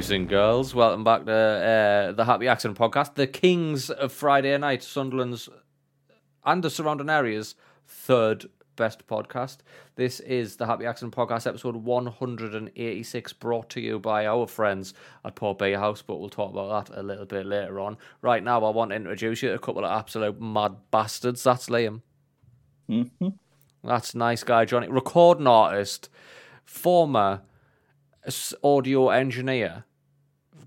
boys and girls. Welcome back to uh, the Happy Accident Podcast, the kings of Friday night, Sunderland's and the surrounding areas' third best podcast. This is the Happy Accident Podcast, episode 186, brought to you by our friends at Port Beer House, but we'll talk about that a little bit later on. Right now, I want to introduce you to a couple of absolute mad bastards. That's Liam. Mm-hmm. That's nice guy, Johnny. Recording artist, former audio engineer,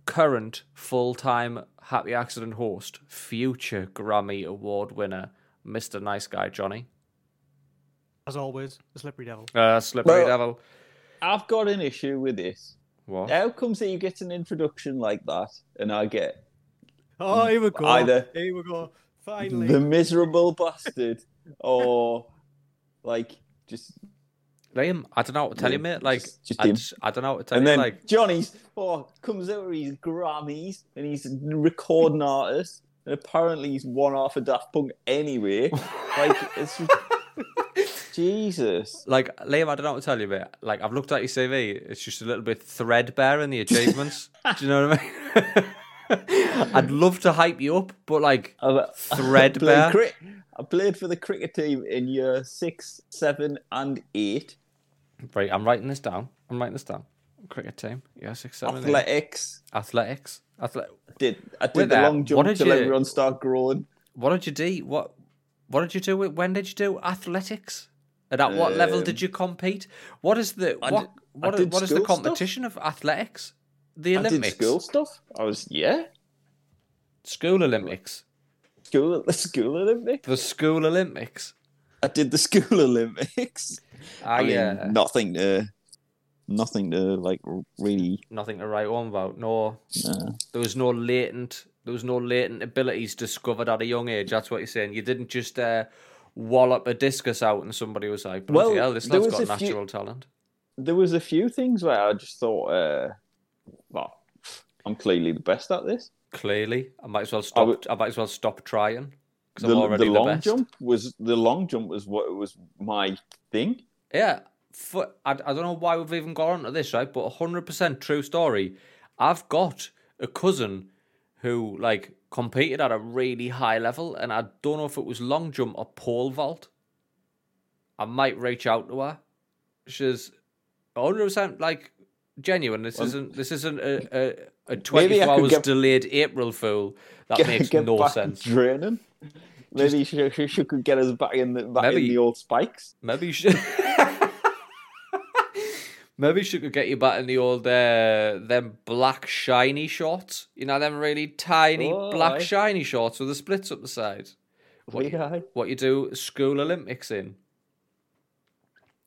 current full time Happy Accident host, future Grammy Award winner, Mr. Nice Guy Johnny. As always, the slippery devil. Uh, Slippery Well- Devil. I've got an issue with this. What? How comes that you get an introduction like that and I get Oh, here we go. Either- Here we go. Finally. the miserable bastard or like just Liam, I don't know what to tell you, mate. Like, Just- just I, just- I don't know what to tell and you. then Like, Johnny's oh comes with his Grammys and he's a recording artist and apparently he's one off of Daft Punk anyway. like it's just, Jesus. like Liam, I don't know what to tell you, mate. Like, I've looked at your CV. It's just a little bit threadbare in the achievements. Do you know what I mean? I'd love to hype you up, but like, uh, I Threadbare. I played for the cricket team in year six, seven, and eight. Right, I'm writing this down. I'm writing this down. Cricket team, yeah, six, seven, eight. Athletics. athletics. Athle- Did I did With the that, long what jump did till you- everyone start growing? What did you do? What What did you do? with- When did you do athletics? And at what level Um, did you compete? What is the I what did- I what, did what is the school stuff. competition of athletics? The I Olympics, did school stuff. I was yeah, School Olympics, school the school Olympics. the school Olympics. I did the school Olympics. I, I mean, uh, nothing to, nothing to like really. nothing to write home about. No, Uh, there was no latent there was no latent abilities discovered at a young age. That's what you're saying. You didn't just uh, wallop a discus out and somebody was like, "Bloody Well, hell, this lad's got a few- natural talent." there was a few things where I just thought, uh, well, I'm clearly the best at this. Clearly, I might as well stop. I, would- might as well stop trying The, I'm already the the, long best. jump was the long jump was what was my thing. Yeah, for, I, I don't know why we've even got onto this, right? But 100% true story. I've got a cousin who, like, competed at a really high level, and I don't know if it was long jump or pole vault. I might reach out to her. She's 100% like genuine. This Well- isn't this isn't a, a, a 24 hours get- delayed April Fool. That Get- makes get no sense. Training. Maybe she, she, she could get us back in the back Maybe- in the old spikes. Maybe you should. Maybe she could get you back in the old uh, them black shiny shorts. You know them really tiny Oh, black aye. shiny shorts with the splits up the side. What, you, what you do school Olympics in?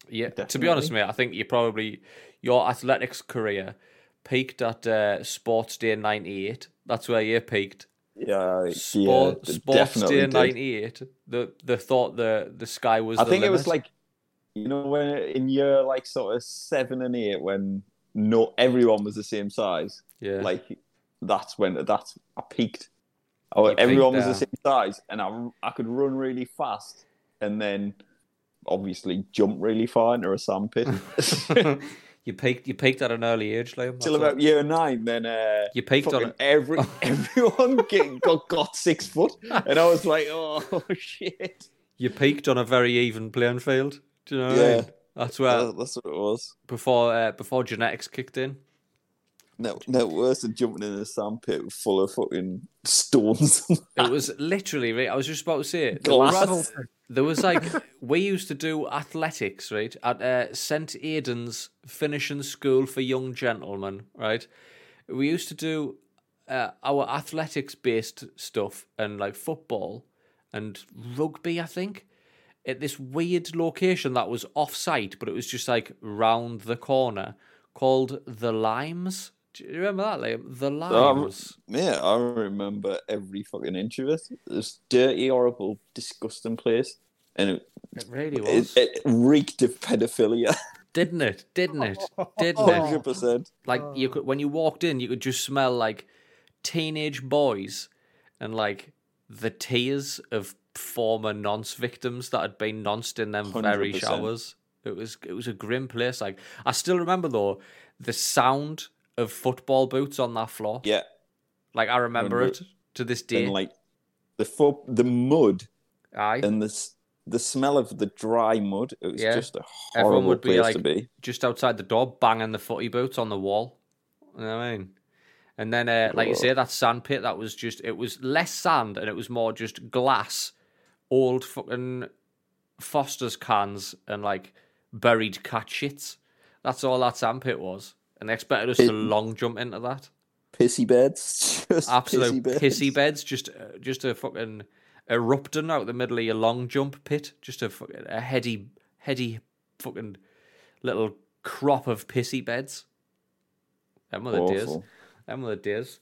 Yeah. To be honest, mate, I think you probably your athletics career peaked at uh, Sports Day '98. That's where you peaked. Yeah, Sport, yeah, Sports Day '98. The the thought the the sky was. I think it was like, you know, when in year like sort of seven and eight, when no everyone was the same size. yeah. Like that's when that's I peaked. Oh, everyone was the same size, and I I could run really fast, and then obviously jump really far into a sandpit. you peaked. You peaked at an early age, Liam. Till about year nine, then uh, You peaked on it. every everyone get, got got six foot, and I was like, oh shit. You peaked on a very even playing field. Do you know what I Yeah. mean? That's where that's what it was. before uh, before genetics kicked in. No, no worse than jumping in a sandpit full of fucking stones. It was literally. Right, I was just about to say it. There was, there was like we used to do athletics right at uh, St Aidan's finishing school for young gentlemen. Right, we used to do uh, our athletics based stuff and like football and rugby. I think at this weird location that was off site, but it was just like round the corner called the Limes. Do you remember that, Liam? The Limes. yeah, I remember every fucking inch of it. This dirty, horrible, disgusting place, and it, it really was, it reeked of pedophilia. didn't it? Didn't it? Didn't it? Hundred percent. Like you could, when you walked in, you could just smell like teenage boys and like the tears of former nonce victims that had been nonced in them very 100%. showers. It was it was a grim place. Like I still remember though the sound of football boots on that floor. Yeah, Like I remember Remember it to this day. and like the fo- the mud Aye, and the the smell of the dry mud. It was Yeah. just a Everyone horrible would be place like- to be. just outside the door, banging the footy boots on the wall. You know what I mean? And then, uh, like you say, that sand pit that was just it was less sand and it was more just glass, old fucking Foster's cans and like buried cat shits. That's all that sand pit was, and they expected us It- to long jump into that. Pissy beds, just Absolute pissy pissy, beds. beds, just uh, just a fucking erupting out the middle of your long jump pit, just a fucking a heady heady fucking little crop of pissy beds. Them were the days. Awful. Them were the days.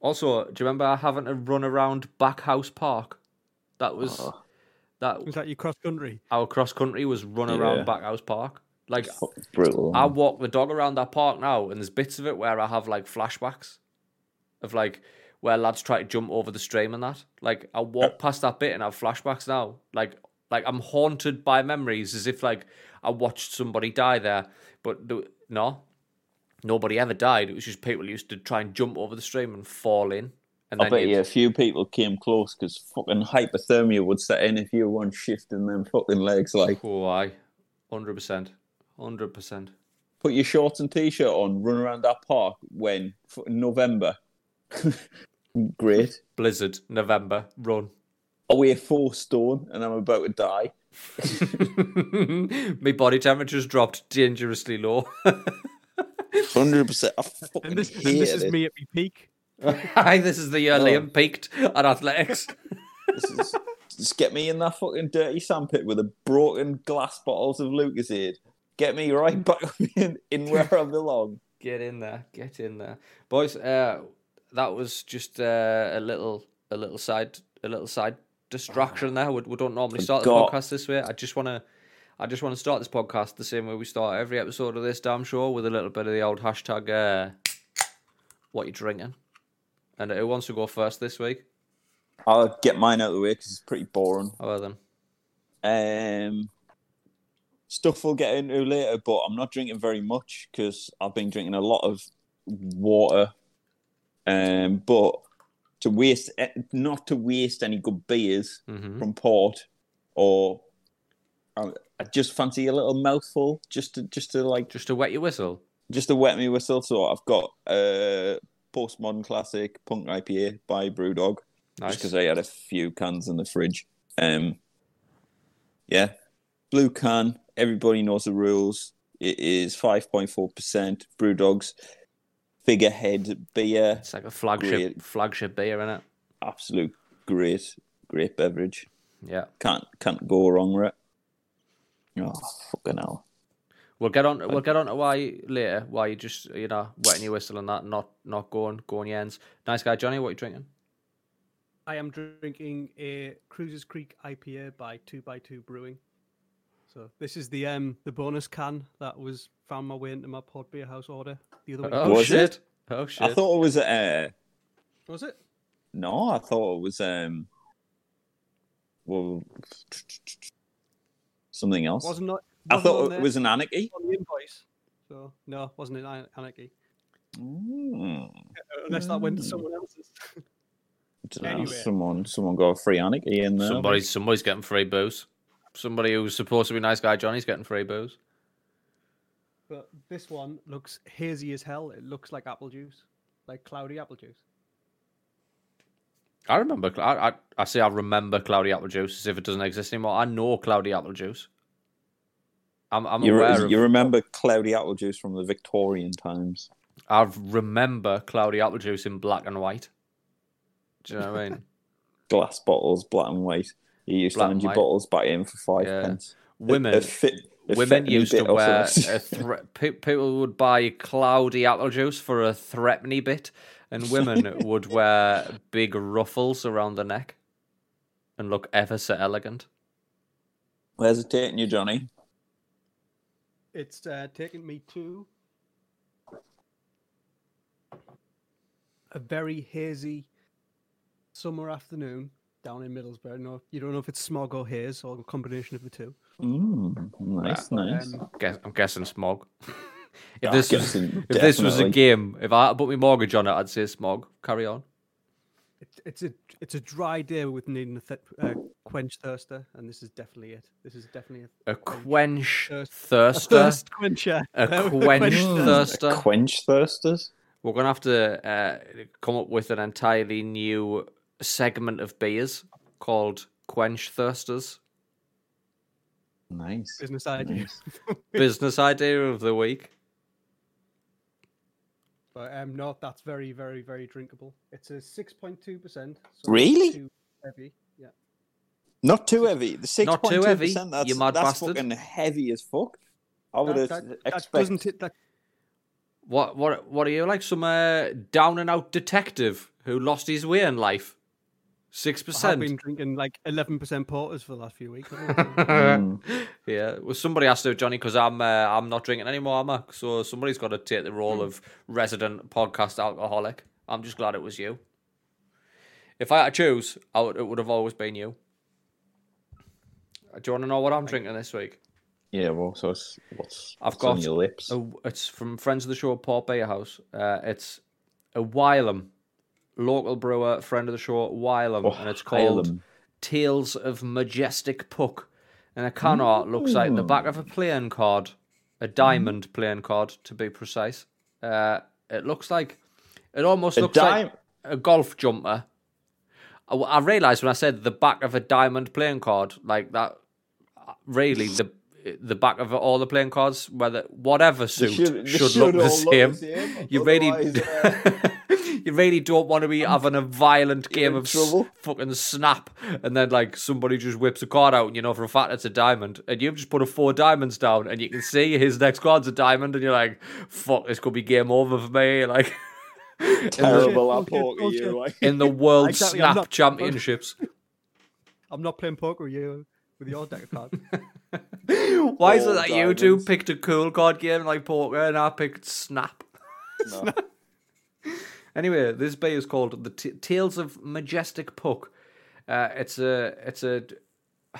Also, do you remember having to run around Backhouse Park? That was Oh. that Was that your cross country? our cross country was run around Yeah. Backhouse Park. Like brutal. I walk the dog around that park now, and there's bits of it where I have like flashbacks of like where lads try to jump over the stream and that. Like I walk past that bit and I have flashbacks now. Like like I'm haunted by memories as if like I watched somebody die there, but the, no, nobody ever died. It was just people used to try and jump over the stream and fall in. And I then bet you'd- a few people came close because fucking hypothermia would set in if you were one shifting them fucking legs. Like, aye, hundred percent, hundred percent. put your shorts and t-shirt on, run around that park when fucking November. Great. Blizzard, November, run. I weigh four stone and I'm about to die. My body temperature's dropped dangerously low. Hundred percent. I fucking And this, and this is it. me at my peak. Aye, this is the year Oh. Liam peaked at athletics. This is- just get me in that fucking dirty sandpit with the broken glass bottles of Lucozade. Get me right back in, where I belong. Get in there, get in there, boys. Uh, that was just uh, a little, a little side, a little side distraction there. We, we don't normally start the podcast this way. I just want to, I just want to start this podcast the same way we start every episode of this damn show with a little bit of the old hashtag. Uh, what you drinking? And who wants to go first this week? I'll get mine out of the way because it's pretty boring. How about then? Um, stuff we'll get into later, but I'm not drinking very much because I've been drinking a lot of water. Um, but to waste, eh, not to waste any good beers hmm from port, or I, I just fancy a little mouthful just to just to like Just to wet your whistle. just to wet me whistle. So I've got a postmodern classic punk IPA by Brewdog Nice. just because I had a few cans in the fridge. Um, yeah, blue can. Everybody knows the rules. It is five point four percent. BrewDog's, figurehead beer. It's like a flagship, Great. flagship beer, is it? Absolute great, great beverage. Yeah. Can't can't go wrong with it. Oh fucking hell! We'll get on. We'll get on to why later. Why you just you know wetting your whistle and that, not not going going your ends. Nice guy, Johnny. What are you drinking? I am drinking a Cruises Creek IPA by Two by Two Brewing. So this is the um the bonus can that was found my way into my Port Beer House order the other week. Oh Was shit! it? Oh shit! I thought it was uh Was it? no, I thought it was um well something else. Wasn't not. I wasn't on thought it was an anarchy. on the invoice. So no, wasn't it An- Anarchy? Mm. Unless that went to someone else's. Dunno, Anyway. someone someone got a free anarchy in there. Somebody, somebody's getting free booze. Somebody who's supposed to be a nice guy, Johnny's getting free booze. But this one looks hazy as hell. It looks like apple juice, like cloudy apple juice. I remember. I, I I say I remember cloudy apple juice as if it doesn't exist anymore. I know cloudy apple juice. I'm I'm You, aware re- of. you remember cloudy apple juice from the Victorian times? I remember cloudy apple juice in black and white. Do you know what I mean? Glass bottles, black and white. You used Black to hand and your bottles back in for five Yeah. pence. Women, a fit- a women used to wear a thre- people would buy cloudy apple juice for a threepenny bit, and women would wear big ruffles around the neck and look ever so elegant. Where's it taking you, Johnny? It's uh, taken me to a very hazy summer afternoon down in Middlesbrough. No, you don't know if it's smog or haze or a combination of the two. Mm, nice, Yeah. nice. Um, Guess, I'm guessing smog. If this was Atkinson, if this was a game, if I had to put my mortgage on it, I'd say smog. Carry on. It's, it's a it's a dry day with needing a th- uh, quench thirster, and this is definitely it. This is definitely it. A quench Thirst- thirster. Thirst quencher. A There we go, quench thirster. thirster. Quench thirsters. We're gonna have to uh, come up with an entirely new segment of beers called Quench Thirsters. Nice. Business idea. Business idea of the week. But um, no, that's very, very, very drinkable. It's a six point two percent. Really? Too heavy. Yeah. Not too heavy. The six Not too two heavy, percent. That's you mad that's bastard. fucking heavy as fuck. I would That, have that, that expect. doesn't it, that What what what are you like? Some uh, down and out detective who lost his way in life. Six percent. I have been drinking like eleven percent porters for the last few weeks. Mm. Yeah, well, somebody has to, Johnny, because I'm uh, I'm not drinking anymore, am I? So somebody's got to take the role of resident podcast alcoholic. I'm just glad it was you. If I had to choose, I would, it would have always been you. Do you want to know what I'm drinking this week? Yeah. Well, so it's, what's I've what's on got your lips? A, it's from friends of the show, Port Beer House. Uh, it's a Wylam, local brewer, friend of the show, Wylam, Oh, and it's called Hylam. Tales of Majestic Puck. And a can art looks like the back of a playing card, a diamond playing card to be precise. Uh, it looks like, it almost A looks dime. like a golf jumper. I, I realised when I said the back of a diamond playing card, like that, really the the back of all the playing cards, whether whatever suit should- should, they look should the same. look the same, You really, uh, you really don't want to be having a violent game in of s- fucking snap, and then like somebody just whips a card out, and you know for a fact it's a diamond, and you've just put a four diamonds down, and you can see his next card's a diamond, and you're like, fuck, this could be game over for me, like. terrible at Bullshit, poker. bullshit. You like. In the World Exactly, I'm Snap not- Championships. I'm not playing poker with you with your deck of cards. Why is it All that you two picked a cool card game like poker and I picked Snap? No. Anyway, this bay is called the T- Tales of Majestic Puck. Uh, it's a, it's a,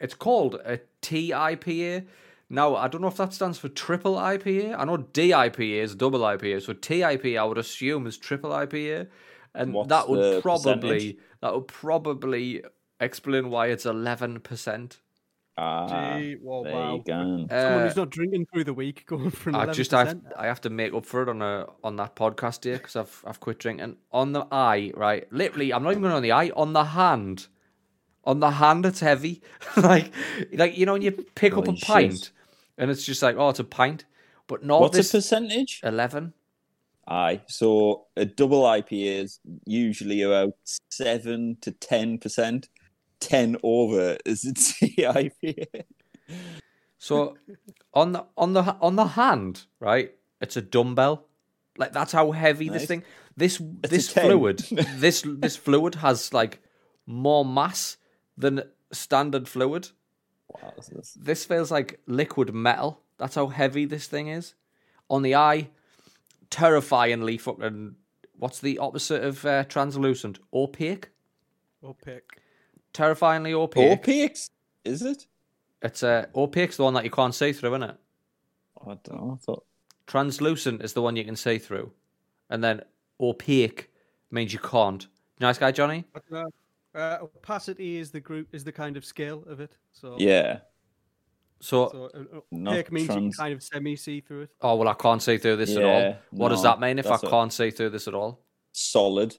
it's called a TIPA. Now I don't know if that stands for triple IPA. I know DIPA is double IPA, so TIPA I would assume is triple IPA, and What's that would probably percentage? that would probably explain why it's eleven percent. Ah, Gee, whoa, there wow. you go. Someone Uh, who's not drinking through the week going for I 11%. just have I have to make up for it on a on that podcast here because I've I've quit drinking on the eye right literally I'm not even going on the eye on the hand on the hand it's heavy like like you know when you pick up a shit. pint and it's just like oh it's a pint but not What's this the percentage? eleven Aye. So a double IPA is usually about seven to ten percent. Ten over is a TIPA. so on the on the on the hand right it's a dumbbell like that's how heavy this thing this a this fluid this this fluid has like more mass than standard fluid Wow, this This feels like liquid metal. That's how heavy this thing is. On the eye, terrifyingly fucking. What's the opposite of uh, translucent? Opaque. Or pick. Terrifyingly opaque. Opaques, is it? It's uh, opaque's the one that you can't see through, isn't it? I don't know. I thought Translucent is the one you can see through, and then opaque means you can't. Nice guy, Johnny. But, uh, uh, opacity is the group is the kind of scale of it. So yeah. So, So uh, Not opaque means you can kind of semi see through it. oh well, I can't see through this at all. Yeah, What does that mean if I can't see through this at all? Solid.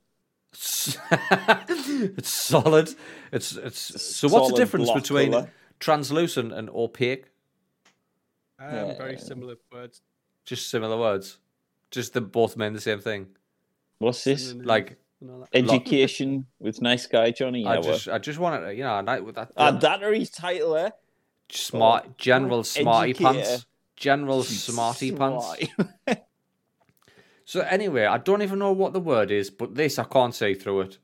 It's solid. It's it's. So what's the difference between colour. translucent and opaque? Um, Very similar words. Just similar words. Just the both mean the same thing. What's this? Like and all that. Education with nice guy Johnny. I Yeah, just I just wanted to, you know, a night with that. Ah, that are his title there. smart general smarty educator. pants. General smarty pants. Smarty. So anyway, I don't even know what the word is, but this I can't see through it.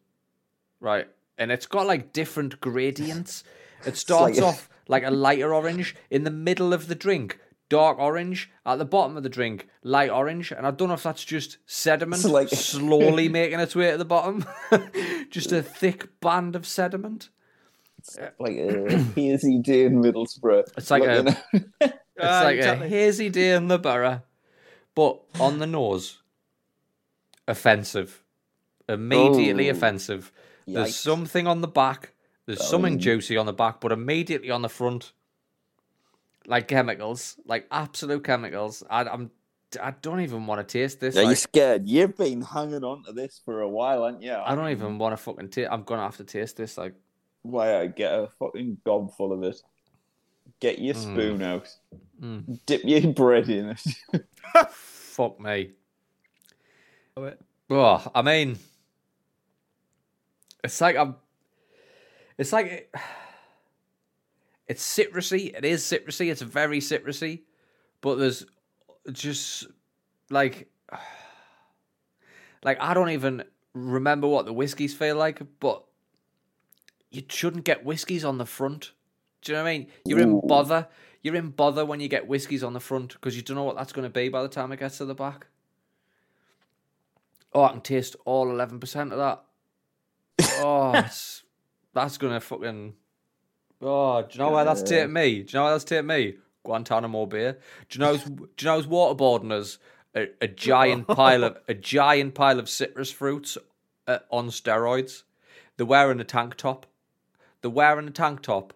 Right. And it's got like different gradients. It starts like off like a lighter orange in the middle of the drink, dark orange at the bottom of the drink, light orange, and I don't know if that's just sediment It's like- slowly making its way to the bottom. just a thick band of sediment. It's like a hazy day in Middlesbrough. It's like a- It's like exactly. a hazy day in the borough. but on the nose, offensive, immediately Oh. offensive. There's something on the back. There's something Oh. juicy on the back, but immediately on the front, like chemicals, like absolute chemicals. I, I'm, I don't even want to taste this. Are you scared? You've been hanging on to this for a while, haven't you? I don't even want to fucking taste. I'm gonna have to taste this. Like, Why I get a fucking gob full of it. Get your Mm. spoon out. Mm. Dip your bread in it. fuck me. Oh, it- Oh, I mean, it's like I'm. It's like it, it's citrusy. It is citrusy. It's very citrusy, but there's just like, like I don't even remember what the whiskies feel like. But you shouldn't get whiskies on the front. Do you know what I mean? You're in bother. You're in bother when you get whiskies on the front because you don't know what that's going to be by the time it gets to the back. Oh, I can taste all eleven percent of that. Oh, it's, that's gonna fucking. Oh, do you know why that's taking me? Do you know why that's taking me? Guantanamo Bay. Do you know? Do you know who's waterboarding us? A, a giant pile of a giant pile of citrus fruits uh, on steroids. They're wearing a tank top. They're wearing a tank top,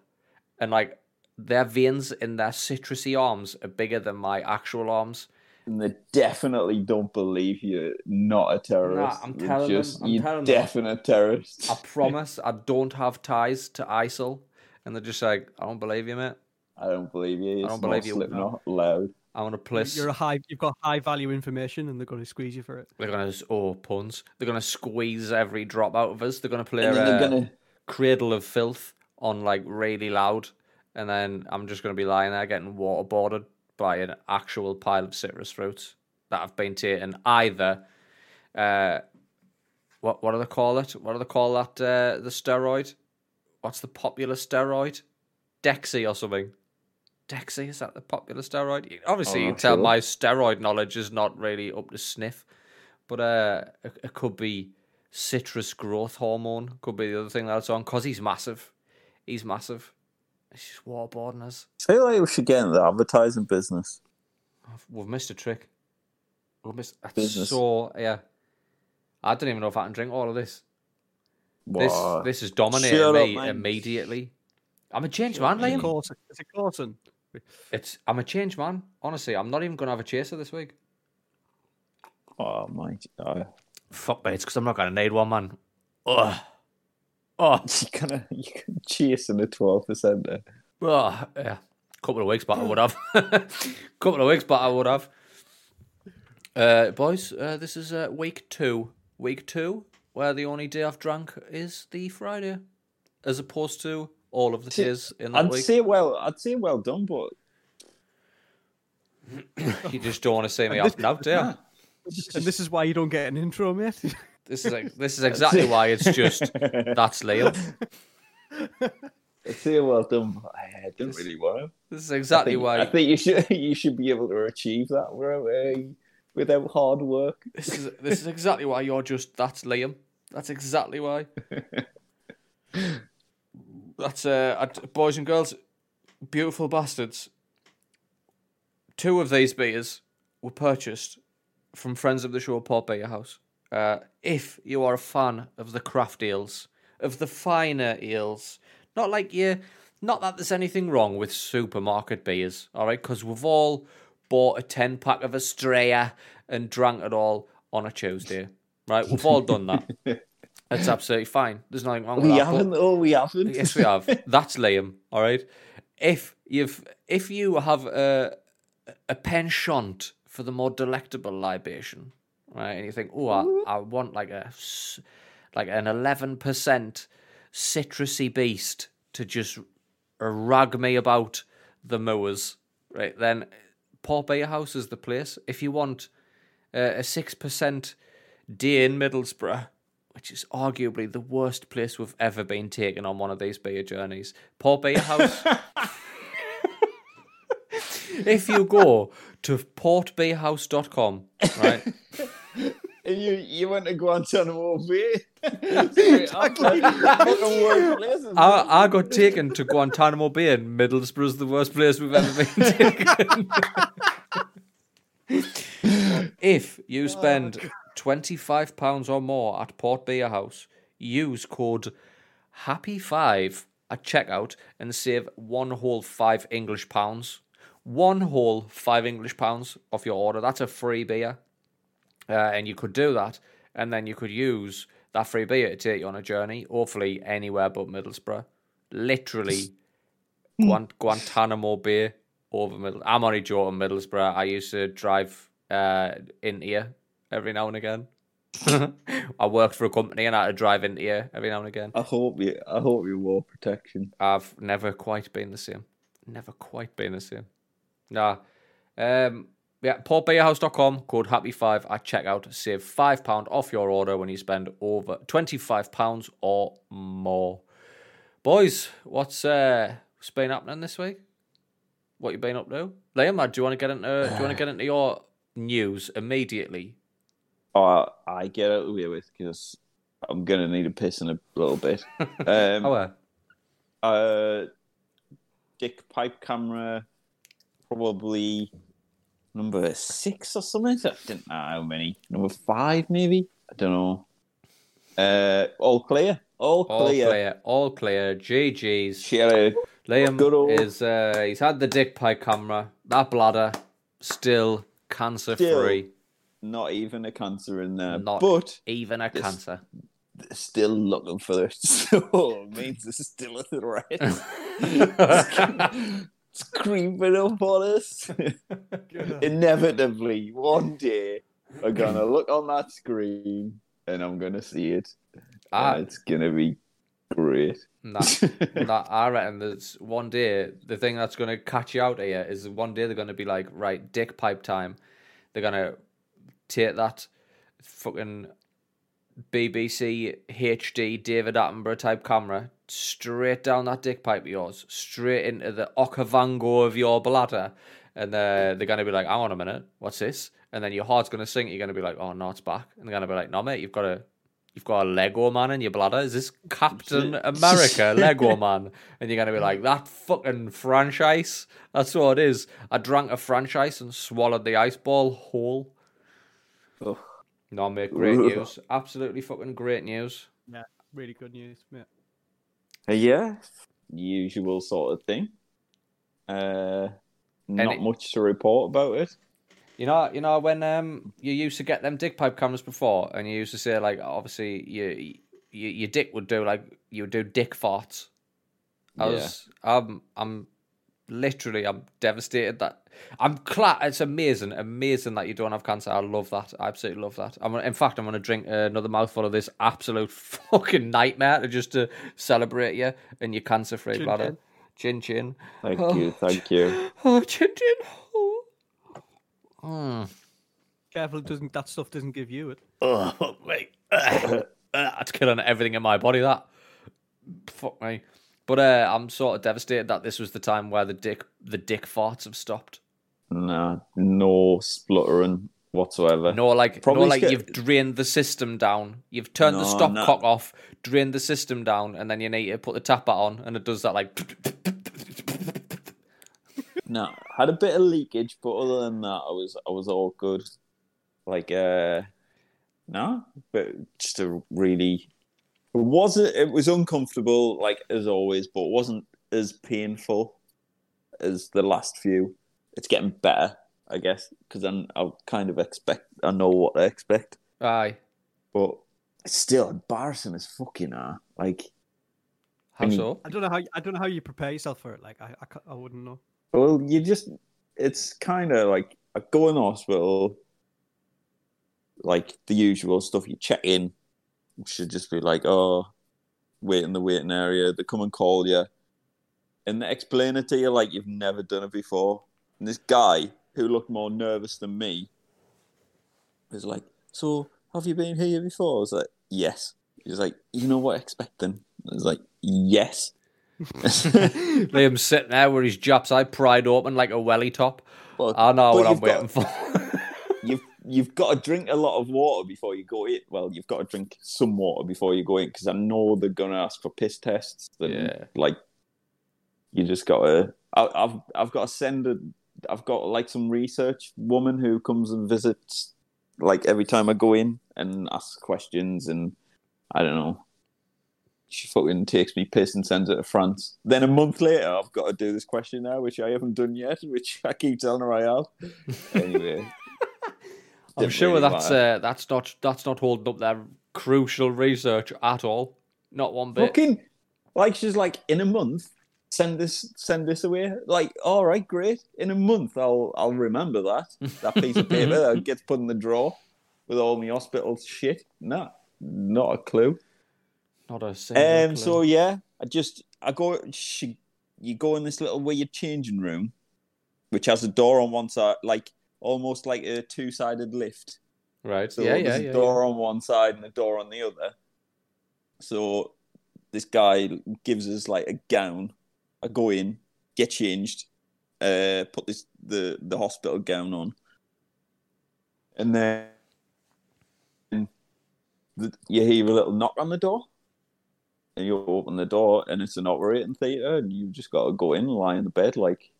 and like their veins in their citrusy arms are bigger than my actual arms. And they definitely don't believe you're not a terrorist. Nah, I'm You're telling them, I'm you're telling them. definite terrorist. I promise I don't have ties to ISIL. And they're just like, I don't believe you, mate. I don't believe you. It's don't believe you. Slipknot loud. I want to place. You're a high. You've got high value information, and they're going to squeeze you for it. They're gonna oh puns. They're gonna squeeze every drop out of us. They're gonna play And then uh, gonna Cradle of Filth on like really loud, and then I'm just gonna be lying there getting waterboarded by an actual pile of citrus fruits that have been taken either. Uh, what what do they call it? What do they call that? Uh, the steroid. What's the popular steroid? Dexy or something. Dexy is that the popular steroid? Obviously, I'm you can tell sure. my steroid knowledge is not really up to sniff, but uh, it, it could be citrus growth hormone. Could be the other thing that's on because he's massive. He's massive. He's just waterboarding us. I feel like we should get into the advertising business. We've missed a trick. We've missed. That's Business. so yeah. I don't even know if I can drink all of this. This Wow. this has dominated Shut me man. immediately. I'm a changed man, Liam. Corson? Is it Corson? It's I'm a changed man. Honestly, I'm not even gonna have a chaser this week. Oh my god. Fuck me, it's because I'm not gonna need one, man. Ugh. Oh, You gonna you can chase in a twelve percent there. oh, yeah. Couple of weeks back, I would have. Couple of weeks back, I would have. Uh, boys, uh, this is uh, week two. Week two, where the only day I've drank is the Friday, as opposed to all of the See, days in that I'd week. say well I'd say well done, but You just don't want to see me off now, do you? And this is why you don't get an intro, mate. This is like, this is exactly why it's just that's Liam. I'd say well done, I didn't really want to. This is I exactly think, why. I think you should you should be able to achieve that without, uh, without hard work. This is this is exactly why you're just that's Liam. That's exactly why. that's uh, boys and girls, beautiful bastards. Two of these beers were purchased from friends of the show, Port Beer House. Uh, if you are a fan of the craft eels, of the finer eels, not like you, not that there's anything wrong with supermarket beers, all right? Because we've all bought a ten pack of Estrella and drank it all on a Tuesday, right? We've all done that. It's absolutely fine. There's nothing wrong with We that. but- haven't. Oh, we haven't. Yes, we have. That's Liam. All right. If you've if you have a a penchant for the more delectable libation, right, and you think, oh, I, I want like a like an eleven percent citrusy beast to just rag me about the mowers, right? Then Port Beer House is the place. If you want uh, a six percent day in Middlesbrough, which is arguably the worst place we've ever been taken on one of these beer journeys. Port Beer House. if you go to portbeerhouse.com, right? And you you went to Guantanamo Bay. exactly. Fucking worst places. I, I got taken to Guantanamo Bay and Middlesbrough's the worst place we've ever been taken. If you oh, spend £25 or more at Port Beer House, use code HAPPY5 at checkout and save one whole five English pounds. One whole five English pounds off your order. That's a free beer. Uh, and you could do that, and then you could use that free beer to take you on a journey, hopefully anywhere but Middlesbrough. Literally, Guant- Guantanamo beer over Middle. I'm only joking, Middlesbrough. I used to drive uh, into here every now and again. I worked for a company and I had to drive into here every now and again. I hope you. I hope you wore protection. I've never quite been the same. Never quite been the same. Nah. Um, yeah, portbeerhouse.com, code happy5 at checkout. Save £5 off your order when you spend over £25 or more. Boys, what's uh, what's been happening this week? What you been up to? Liam, do you want to get into do you want to get into your news immediately? Oh, I get out of way with because I'm gonna need a piss in a little bit. Um, Oh, uh, uh, dick pipe camera, probably number six or something. I didn't know how many. Number five, maybe. I don't know. Uh, all clear. All all clear. clear, all clear. GG's. A Liam Good is uh, he's had the dick pie camera. That bladder still cancer free, not even a cancer in there, Not- but even a cancer. still looking for it. So it means there's still a threat. it's creeping up on us. Inevitably, one day, I'm gonna look on that screen and I'm gonna see it. Ah. And it's gonna be great. Nah, nah, I reckon there's one day the thing that's going to catch you out here is one day they're going to be like, right, dick pipe time. They're going to take that fucking BBC HD David Attenborough type camera straight down that dick pipe of yours, straight into the okavango of your bladder. And uh, they're going to be like, hang on a minute, what's this? And then your heart's going to sink. You're going to be like, oh, no, it's back. And they're going to be like, no, mate, you've got a, you've got a Lego man in your bladder. Is this Captain America Lego man? And you're going to be like, that fucking franchise. That's what it is. I drank a franchise and swallowed the ice ball whole. Ugh. No, mate, great news. Absolutely fucking great news. Yeah, really good news. Yeah. Uh, yeah, usual sort of thing. Uh, not it- much to report about it. You know, you know when um you used to get them dick pipe cameras before, and you used to say like, obviously you, you your dick would do like you would do dick farts. I Yeah. was, I'm, I'm literally, I'm devastated that I'm glad. It's amazing, amazing that you don't have cancer. I love that. I absolutely love that. I'm, gonna, in fact, I'm going to drink another mouthful of this absolute fucking nightmare to just to celebrate you and your cancer-free Chin bladder. chin. Chin chin. Thank you, thank you. Oh, chin chin. Oh. Mm. Careful, it doesn't that stuff doesn't give you it. Oh, mate. That's killing everything in my body, that. Fuck me. But uh, I'm sort of devastated that this was the time where the dick the dick farts have stopped. Nah, no spluttering whatsoever. No, like Probably no, like you've drained the system down. You've turned the No, stopcock no. off, drained the system down, and then you need to put the tap on, and it does that like. No, had a bit of leakage, but other than that, I was I was all good. Like, uh, no, but just a really wasn't. It was uncomfortable, like as always, but it wasn't as painful as the last few. It's getting better, I guess, because I I kind of expect I know what I expect, Aye. but it's still embarrassing as fucking are. Like, How And you- so? I don't know how I don't know how you prepare yourself for it. Like I I, ca- I wouldn't know. Well, you just, it's kind of like I go in the hospital, like the usual stuff. You check in, you should just be like, oh, wait in the waiting area. They come and call you, and they explain it to you like you've never done it before. And this guy who looked more nervous than me was like, so have you been here before? I was like, yes. He's like, you know what I expect then? I was like, yes. Liam's sitting there with his Japs eye pried open like a welly top. But- I know what I'm got- waiting for. you've got to drink a lot of water before you go in. Well, you've got to drink some water before you go in because I know they're gonna ask for piss tests. And, Yeah. like you just got to. I've I've got to send a. I've got like some research woman who comes and visits like every time I go in and ask questions, and I don't know, she fucking takes me piss and sends it to France. Then a month later, I've got to do this question now, which I haven't done yet, which I keep telling her I have. Anyway, I'm sure really that's uh, that's not that's not holding up their crucial research at all. Not one bit. fucking like she's like in a month. Send this, send this away. Like, all right, great. In a month, I'll, I'll remember that that piece of paper that gets put in the drawer with all my hospital shit. No, not a clue. Not a single. Um, clue. so yeah, I just I go. She, you go in this little weird changing room, which has a door on one side, like almost like a two-sided lift. right. So yeah, yeah, there's yeah. a door on one side and a door on the other. So this guy gives us like a gown. I go in, get changed, uh, put this the the hospital gown on, and then the, you hear a little knock on the door, and you open the door, and it's an operating theatre, and you just got to go in, and lie in the bed like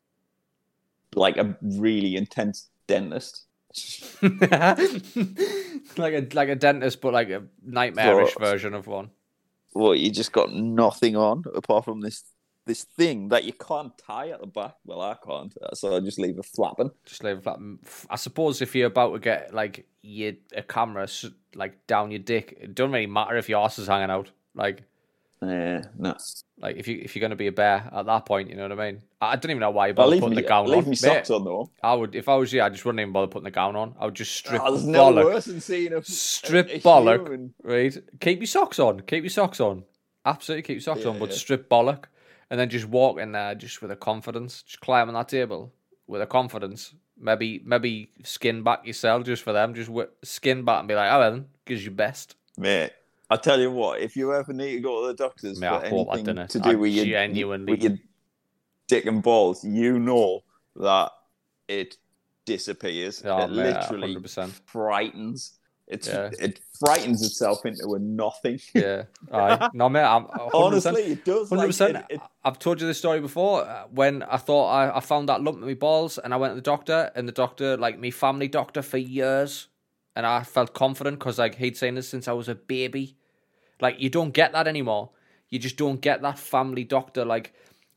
like a really intense dentist. like a like a dentist, but like a nightmarish But- version of one. well, you just got nothing on apart from this this thing that you can't tie at the back. Well, I can't, so I just leave it flapping. Just leave it flat. I suppose if you're about to get like your a camera s- like down your dick, it doesn't really matter if your ass is hanging out. Like Uh, no, like if you if you're gonna be a bear at that point, you know what I mean. I, don't even know why you bother putting me, the gown leave on. me Mate, socks on though. I would if I was you, I just wouldn't even bother putting the gown on. I would just strip Oh, there's no worse than seeing a Strip a, a bollock. human. right? Keep your socks on. Keep your socks on. Absolutely keep your socks on, but yeah. strip bollock. And then just walk in there just with a confidence. Just climb on that table with a confidence. Maybe maybe skin back yourself just for them. Just skin back and be like, oh, then, gives you best. mate. I tell you what, if you ever need to go to the doctors Mate, for I hope I anything didn't. to do I with your, genuinely- with your dick and balls, you know that it disappears. Oh, it mate, literally 100%. frightens. It's Yeah. it frightens itself into a nothing. Yeah. Aye. No, mate, I'm 100%. Honestly, it does. Hundred Like, percent. it- it- I've told you this story before. uh, When I thought I, I found that lump in my balls, and I went to the doctor, and the doctor, like me family doctor for years, and I felt confident because like he'd seen this since I was a baby. Like you don't get that anymore. You just don't get that family doctor. Like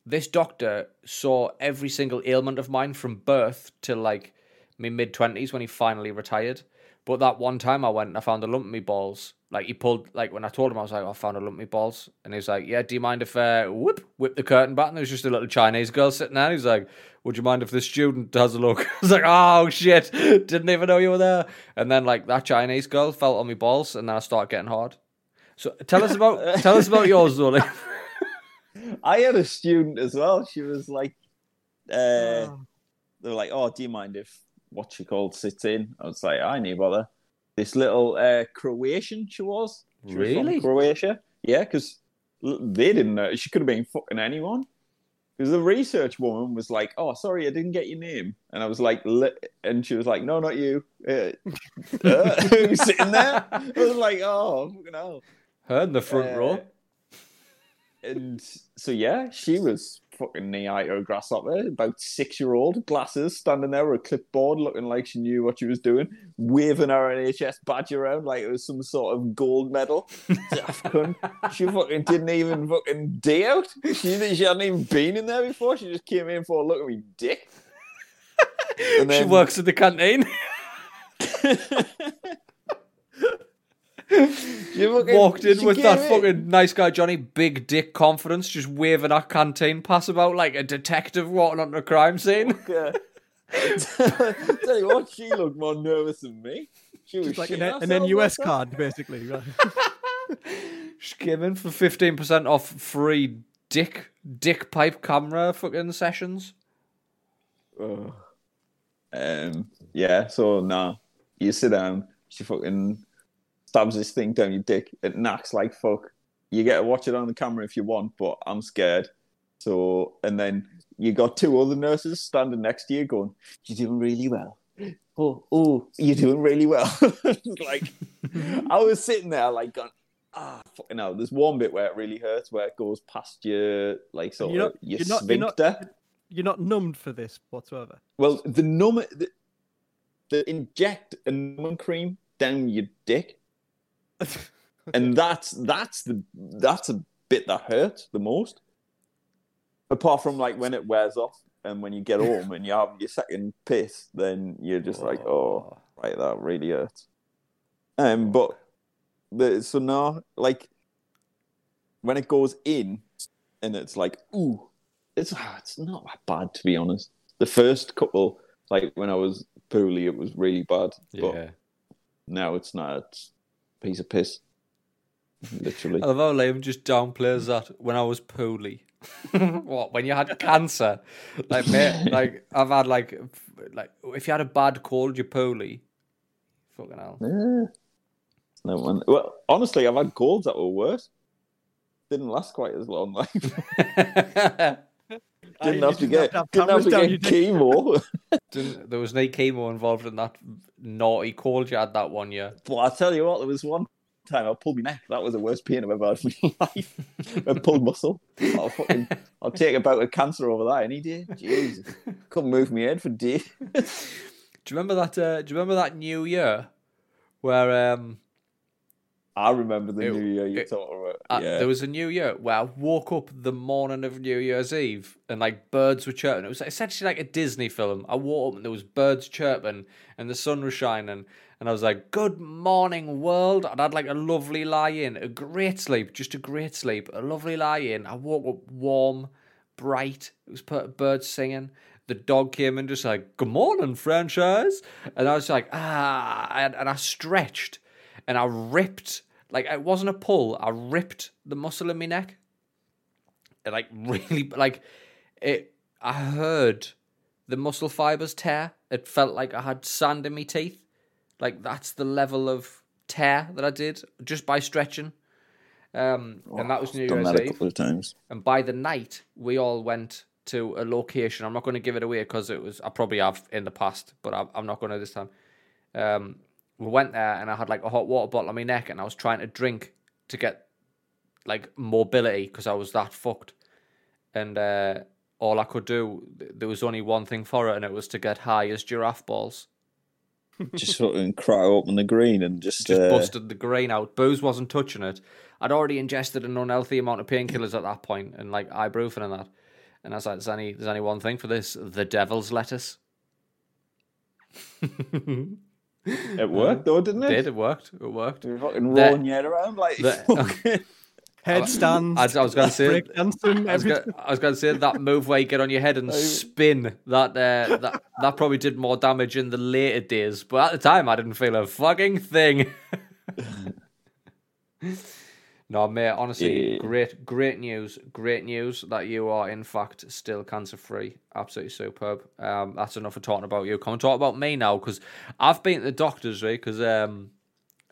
this doctor saw every single ailment of mine from birth till like my mid twenties when he finally retired. But that one time I went and I found a lump in my balls. Like he pulled like when I told him I was like, oh, I found a lump in my balls. And he was like, Yeah, do you mind if uh whoop whip the curtain back? And there was just a little Chinese girl sitting there. He's like, Would you mind if this student has a look? I was like, Oh shit, didn't even know you were there. And then like that Chinese girl felt on my balls and then I started getting hard. So tell us about tell us about yours, Zoe. I had a student as well. She was like, uh, Oh, they were like, "Oh, do you mind if what she called sits in?" I was like, "I need bother." This little uh, Croatian she was. She was Really? Croatia? Yeah, because they didn't know. She could have been fucking anyone. Because the research woman was like, "Oh, sorry, I didn't get your name," and I was like, "Li-" and she was like, "No, not you." Uh, uh, who's sitting there? I was like, "Oh, fucking hell." Her in the front Uh, row. And so yeah, she was fucking knee high grasshopper, about six year old, glasses, standing there with a clipboard, looking like she knew what she was doing, waving her NHS badge around like it was some sort of gold medal. She fucking didn't even fucking day out. She, she hadn't even been in there before. She just came in for a look at me dick. And she works at the canteen. She fucking- Walked in she with that came in. fucking nice guy Johnny, big dick confidence, just waving our canteen pass about like a detective walking onto a crime scene. Yeah. Tell you what, she looked more nervous than me. She was like an, an NUS like card, basically. Right? She came in for fifteen percent off free dick dick pipe camera fucking sessions. that. Um. Yeah. So nah, you sit down. She fucking stabs this thing down your dick. It knacks like fuck. You get to watch it on the camera if you want, but I'm scared. So and then you got two other nurses standing next to you, going, "You're doing really well." Oh, oh, you're doing really well. like I was sitting there, like going, ah, fucking hell. There's one bit where it really hurts, where it goes past your like sort You're of not- your you're not- you're not- sphincter. You're not numbed for this whatsoever. Well, the numb, the, they inject a numbing cream down your dick, and that's that's the that's a bit that hurts the most. Apart from like when it wears off and when you get home and you have your second piss, then you're just like, oh, right, that really hurts. Um, but the, so now, like when it goes in, and it's like, ooh, it's ah, it's not that bad to be honest. The first couple, like when I was poorly, it was really bad. But yeah. now it's not. It's piece of piss. Literally. I love how Liam just downplays that when I was poorly. what when you had cancer? Like mate, like I've had like like if you had a bad cold, you're poorly. Fucking hell. Yeah. No one. Well, honestly, I've had colds that were worse. Didn't last quite as long. Like didn't have to get have didn't have to get chemo. There was no chemo involved in that naughty cold you had that one year. but I tell you what, there was one time I pulled my neck. That was the worst pain I've ever had in my life. I pulled muscle. I'll fucking I'll take a bout of cancer over that any day. Jesus, couldn't move my head for days. Do you remember that? Uh, do you remember that New Year where um I remember the It- New Year you it- talking about. uh, yeah, there was a New Year where I woke up the morning of New Year's Eve and like birds were chirping. It was essentially like a Disney film. I woke up and there was birds chirping and the sun was shining and I was like, "Good morning, world!" And I had like a lovely lie in, a great sleep, just a great sleep, a lovely lie in. I woke up warm, bright. It was birds singing. The dog came in just like, "Good morning, Phranchize," and I was like, "Ah," and, and I stretched and I ripped like it wasn't a pull. I ripped the muscle in my neck. It like really like it. I heard the muscle fibers tear. It felt like I had sand in my teeth. Like that's the level of tear that I did just by stretching. Um, and that was New done Year's that a Eve. couple of times. And by the night, we all went to a location. I'm not going to give it away because it was I probably have in the past, but I, I'm not going to this time. Um, we went there and I had like a hot water bottle on my neck, and I was trying to drink to get like mobility because I was that fucked. And uh, all I could do, there was only one thing for it, and it was to get high as giraffe balls. Just fucking crack open the green and just, Just uh, busted the grain out. Booze wasn't touching it. I'd already ingested an unhealthy amount of painkillers at that point, and like ibuprofen and that. And I was like, "There's only there's only one thing for this: the devil's lettuce." It worked though, didn't it? Did it worked? It worked. You're fucking The- rolling your head around like the- fucking- Headstands. I, I was going to say, breakdancing, I was everything. going, I was going to say that move where you get on your head and spin. That uh, that that probably did more damage in the later days, but at the time I didn't feel a fucking thing. no, mate. Honestly, Yeah. great, great news. Great news that you are in fact still cancer free. Absolutely superb. Um, that's enough for talking about you. Come and talk about me now, because I've been to the doctors, right? Because um,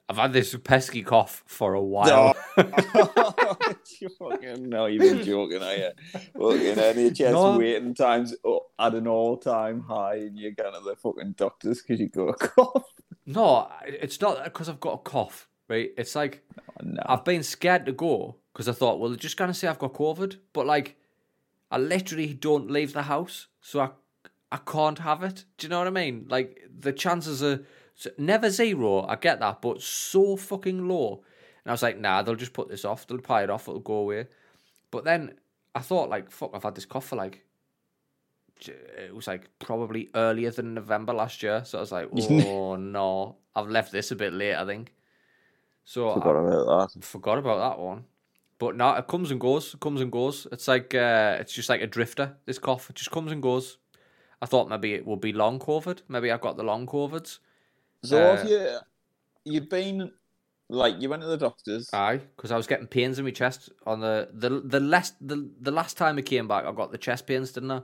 I've had this pesky cough for a while. you fucking no, you've been joking, are you? Fucking NHS No. waiting times at an all-time high, and you're going to the fucking doctors because you got a cough. No, it's not because I've got a cough, right? It's like No. I've been scared to go because I thought, well, they're just gonna say I've got COVID, but like, I literally don't leave the house, so I I can't have it. Do you know what I mean? Like the chances are never zero. I get that, but so fucking low. And I was like, nah, they'll just put this off. They'll pie it off. It'll go away. But then I thought, like, fuck, I've had this cough for like. It was like probably earlier than November last year, so I was like, "Oh no, I've left this a bit late, I think." So I- Forgot about that. forgot about that one. But now it comes and goes, it comes and goes. It's like uh, it's just like a drifter. This cough, it just comes and goes. I thought maybe it would be long COVID. Maybe I've got the long COVIDs. So Uh, have you? You've been like you went to the doctors. Aye, because I was getting pains in my chest on the the the last the, the last time I came back. I got the chest pains, didn't I?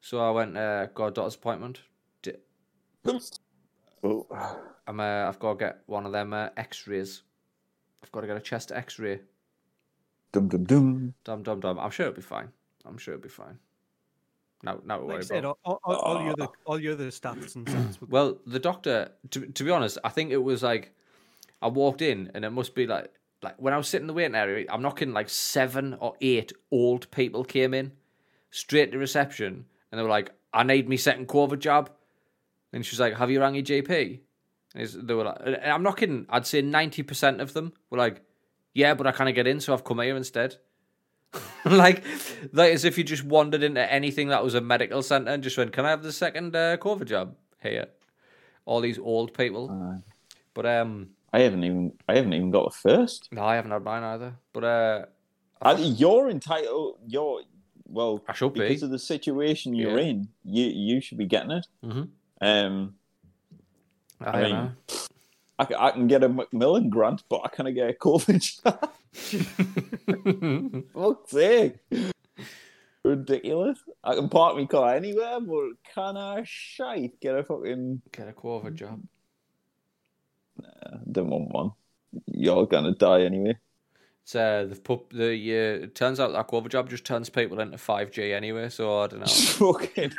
So I went uh, got a doctor's appointment. Di- Oh, I'm uh, I've got to get one of them uh, X-rays. I've got to get a chest X-ray. dum dum dum. Dum dum dum. I'm sure it'll be fine. I'm sure it'll be fine. No, no Like worry I said, about. all, all, all your other all your other stats and stats. Well, the doctor, to to be honest, I think it was like I walked in and it must be like like when I was sitting in the waiting area, I'm knocking like seven or eight old people came in straight to reception and they were like, "I need me second COVID jab," And she's like, "Have you rang your GP?" Is they were like, and I'm not kidding. I'd say ninety percent of them were like, "Yeah, but I can't get in, so I've come here instead." like, like as if you just wandered into anything that was a medical center and just went, "Can I have the second uh, COVID job here?" All these old people. Uh, But um, I haven't even I haven't even got the first. no, I haven't had mine either. But uh, I, you're entitled. You're well. I should be. because of the situation you're Yeah. in. You you should be getting it. Mhm. Um, I, I mean. I, I can get a Macmillan grant, but I can't get a COVID job. Fuck's sake. Ridiculous. I can park my car anywhere, but can I shite get a fucking Get a COVID job. Nah, don't want one. You're gonna die anyway. So uh, the put the uh, it turns out that COVID job just turns people into five G anyway. So I don't know. Fucking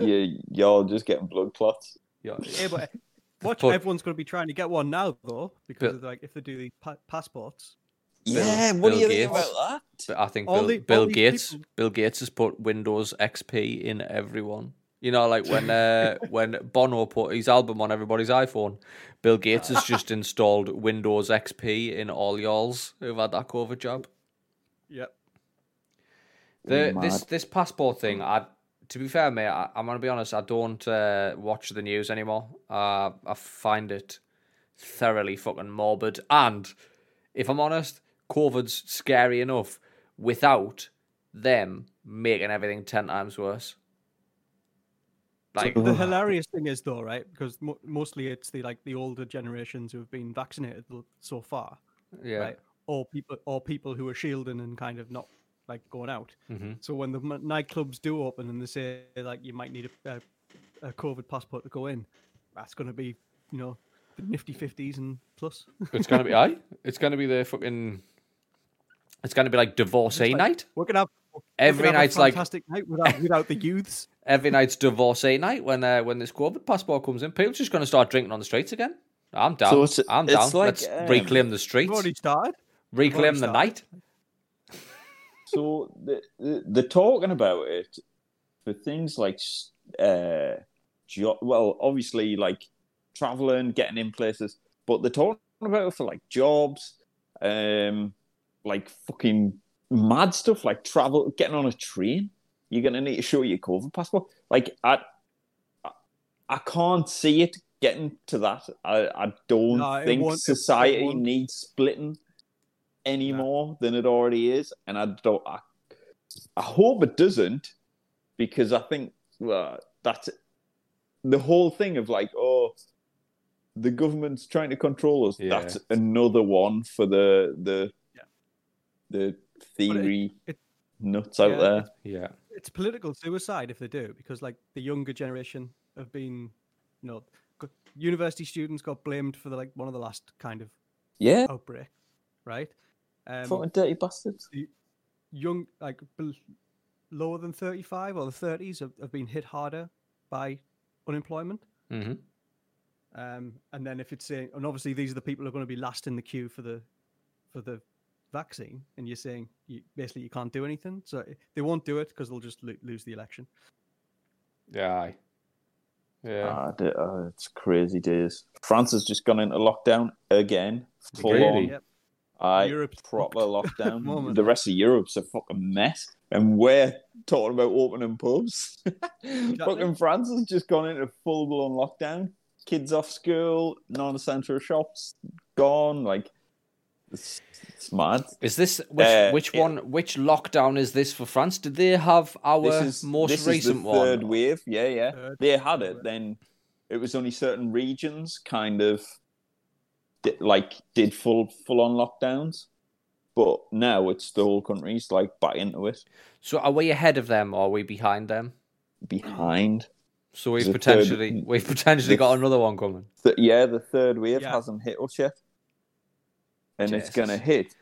you you're just getting blood clots. Yeah, Yeah, but watch, But- everyone's going to be trying to get one now, though, because But- of, like if they do the pa- passports. Yeah, what Bill do you think about that? I think All Bill, the- Bill Gates people- Bill Gates has put Windows XP in everyone. You know, like when uh, when Bono put his album on everybody's iPhone, Bill Gates has just installed Windows XP in all y'all's who've had that COVID job. Yep. The, this this passport thing, I to be fair, mate, I, I'm gonna be honest. I don't uh, watch the news anymore. Uh, I find it thoroughly fucking morbid, and if I'm honest, COVID's scary enough without them making everything ten times worse. Like, The hilarious thing is, though, right? Because mo- mostly it's the like the older generations who have been vaccinated so far, yeah, right? Or people, or people who are shielding and kind of not like going out. hmm So when the m- nightclubs do open and they say like you might need a, a, a COVID passport to go in, that's going to be you know the nifty fifties and plus. it's gonna be I. It's gonna be the fucking. It's gonna be like divorcee like- night. We're gonna have Every gonna have a night's like fantastic night without without the youths. every night's divorcee night when uh, when this COVID passport comes in. People just going to start drinking on the streets again. I'm down. So it's- I'm it's down. like, Let's um, reclaim the We've streets. already started. reclaim already the started. night. So the, the, they're talking about it for things like, uh, jo- well, obviously like traveling, getting in places, but they're talking about it for like jobs, um, like fucking mad stuff like travel, getting on a train. You're gonna need to show your COVID passport. Like I, I, I can't see it getting to that. I, I don't No, think won't- it- it society needs splitting any more than it already is, and I don't. I, I hope it doesn't, because I think well, that's the whole thing of like, oh, the government's trying to control us. Yeah. That's another one for the the Yeah. the theory it- nuts out there. Yeah. It's political suicide if they do, because like the younger generation have been, you know, university students got blamed for the like one of the last kind of Yeah, outbreak, right? Um, fucking dirty bastards. young like lower than 35 or the 30s have, have been hit harder by unemployment hmm um, and then if it's saying and obviously these are the people who are going to be last in the queue for the for the vaccine and you're saying you, basically you can't do anything so they won't do it because they'll just lo- lose the election Yeah. aye. Yeah. Ah, d- uh, it's crazy days. France has just gone into lockdown again, full Really? on. Yep. I Europe's proper fucked the lockdown. moment. the rest of Europe's a fucking mess, and we're talking about opening pubs. fucking France has just gone into full blown lockdown. Kids off school, non-essential shops gone. Like it's, it's mad. Is this which Uh, which it- one? Which lockdown is this for France? Did they have our This is most this recent is the third wave. Yeah, yeah. Third- they had it. wave. Then it was only certain regions kind of di- like did full full on lockdowns, but now it's the whole country's like back into it. So are we ahead of them or are we behind them? Behind. So we've The third- potentially we've potentially the- got another one coming. Th- yeah, the third wave Yeah. hasn't hit us yet, and it's gonna hit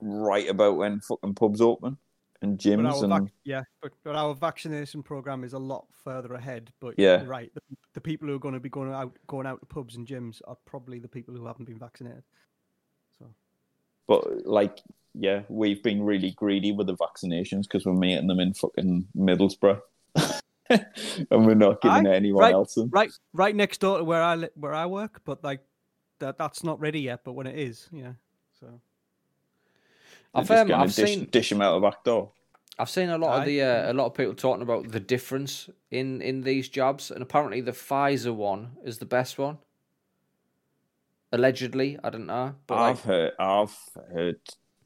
right about when fucking pubs open and but gyms our and vac- yeah but, but our vaccination program is a lot further ahead but Yeah. right the, the people who are going to be going out going out to pubs and gyms are probably the people who haven't been vaccinated so But like, yeah, we've been really greedy with the vaccinations because we're making them in fucking Middlesbrough. and we're not giving it anyone right, else. Them. Right, right next door to where I li- where I work, but like that that's not ready yet. But when it is, yeah. So I've just um, I've dish, seen dish them out the back door. I've seen a lot of the uh, a lot of people talking about the difference in in these jobs, and apparently the Pfizer one is the best one. Allegedly, I don't know, but I've heard. I've heard.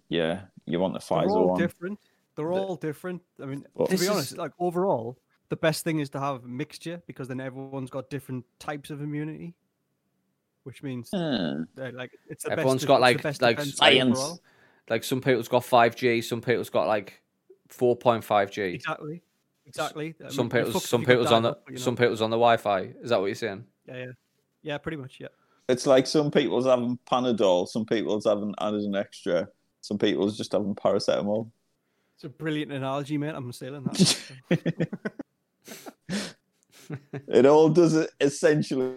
Yeah, you want the Pfizer they're Pfizer all one? different. They're all different. I mean, But- to This be is- honest, like overall, the best thing is to have a mixture because then everyone's got different types of immunity, which means uh, like it's the Everyone's best, got, it's the like- best like science. overall. Like some people's got five G, some people's got like four point five G. Exactly, exactly. I Some mean, you're people's some people's on the up, you know. some people's on the Wi-Fi. Is that what you're saying? Yeah, yeah, yeah. Pretty much, yeah. It's like some people's having Panadol, some people's having Anadin Extra, some people's just having paracetamol. It's a brilliant analogy, mate. I'm stealing that. it all does essentially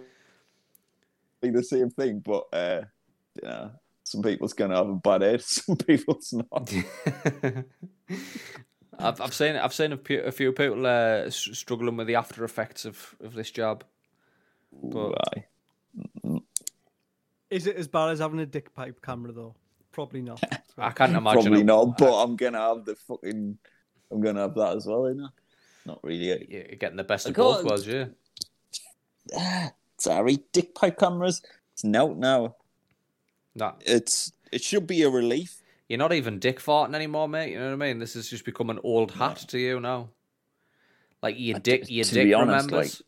the same thing, but uh, yeah, some people's gonna have a bad head, some people's not. I've I've seen I've seen a few, a few people uh, struggling with the after effects of, of this job. But- Aye. Is it as bad as having a dick pipe camera though? Probably not. I can't imagine. Probably it- not, but I'm gonna have the fucking. I'm gonna have that as well, innit? Not really. You're getting the best of both worlds, yeah. Ah, sorry, dick pipe cameras. It's no now. Nah, It's it should be a relief. you're not even dick farting anymore, mate. You know what I mean? This has just become an old hat to you now. Like your I dick, your to dick be honest, remembers.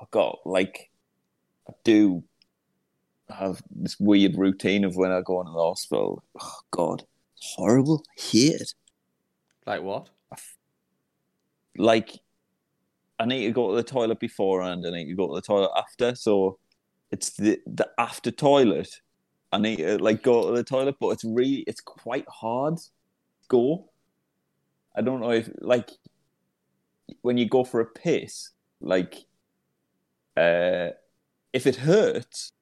I've got like I do have this weird routine of when I go into the hospital. Oh God, it's horrible. I hate it. Like what? Like I need to go to the toilet beforehand. and I need to go to the toilet after. So it's the the after toilet. I need to like go to the toilet, but it's really it's quite hard to go. I don't know if like when you go for a piss, like uh if it hurts,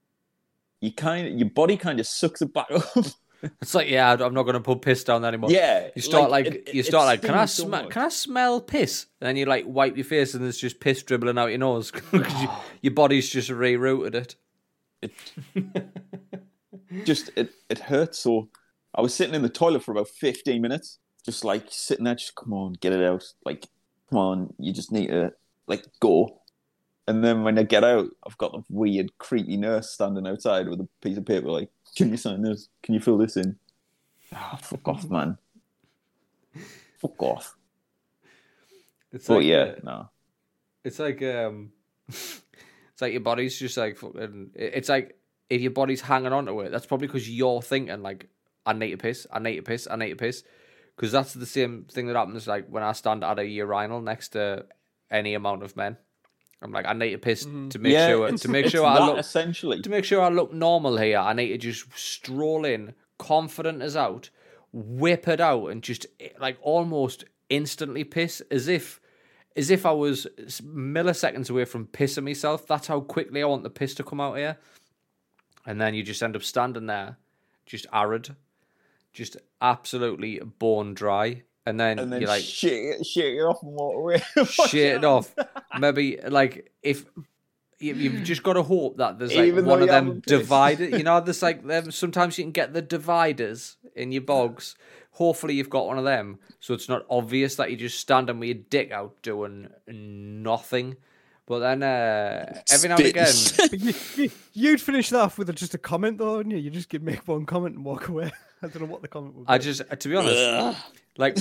you kind of your body kind of sucks it back up. It's like, yeah, I'm not going to put piss down anymore. yeah, You start like, it- you start like, can I so smell? Can I smell piss? And then you like wipe your face, and there's just piss dribbling out your nose because you, your body's just rerouted it. just it, it hurts so i was sitting in the toilet for about 15 minutes just like sitting there just come on get it out. Like come on you just need to like go. And then when i get out i've got a weird creepy nurse standing outside with a piece of paper like can you sign this? Can you fill this in? Ah, fuck off man. Fuck off. It's but like, yeah uh, no it's like, um, it's like your body's just like, fucking. It's like if your body's hanging on to it, that's probably because you're thinking like, I need to piss, I need to piss, I need to piss, because that's the same thing that happens like when I stand at a urinal next to any amount of men. I'm like, I need to piss mm-hmm. to make yeah. sure to make sure I look essentially. to make sure I look normal here, I need to just stroll in, confident as out, whip it out, and just eh, like almost instantly piss, as if, as if I was milliseconds away from pissing myself. That's how quickly I want the piss to come out here, and then you just end up standing there, just arid, just absolutely bone dry, and then, and then you're like shake, it, shake it off and walk away shit it off. Maybe like if you, you've just got to hope that there's like Even one of them dividers. You know, there's like them. Sometimes you can get the dividers in your bogs. Hopefully, you've got one of them, so it's not obvious that you're just standing with your dick out doing nothing. But then uh, every now and again, you, you, you'd finish that off with just a comment, though, wouldn't you? You just give make one comment and walk away. I don't know what the comment would be. I just to be honest, like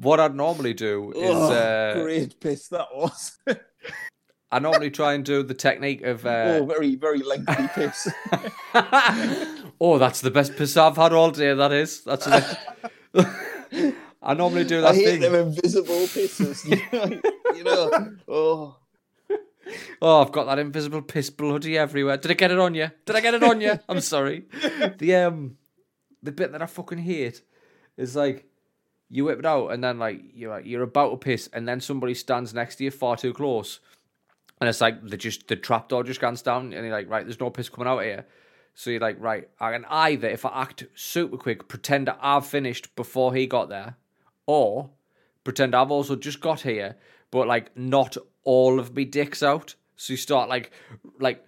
what I'd normally do is Oh, uh, great piss that was. I normally try and do the technique of uh, oh, very, very lengthy piss. oh, that's the best piss I've had all day. That is. That's. The... I normally do that I hate thing. them invisible pisses. you know, oh, Oh, I've got that invisible piss bloody everywhere. Did I get it on you? Did I get it on you? I'm sorry. The um, the bit that I fucking hate is like you whip it out and then like you're like, you're about to piss and then somebody stands next to you far too close, and it's like the just the trapdoor just goes down and you're like right, there's no piss coming out of here. So you're like right, I can either if I act super quick, pretend that I've finished before he got there, or pretend I've also just got here, but like not all of me dicks out. So you start like like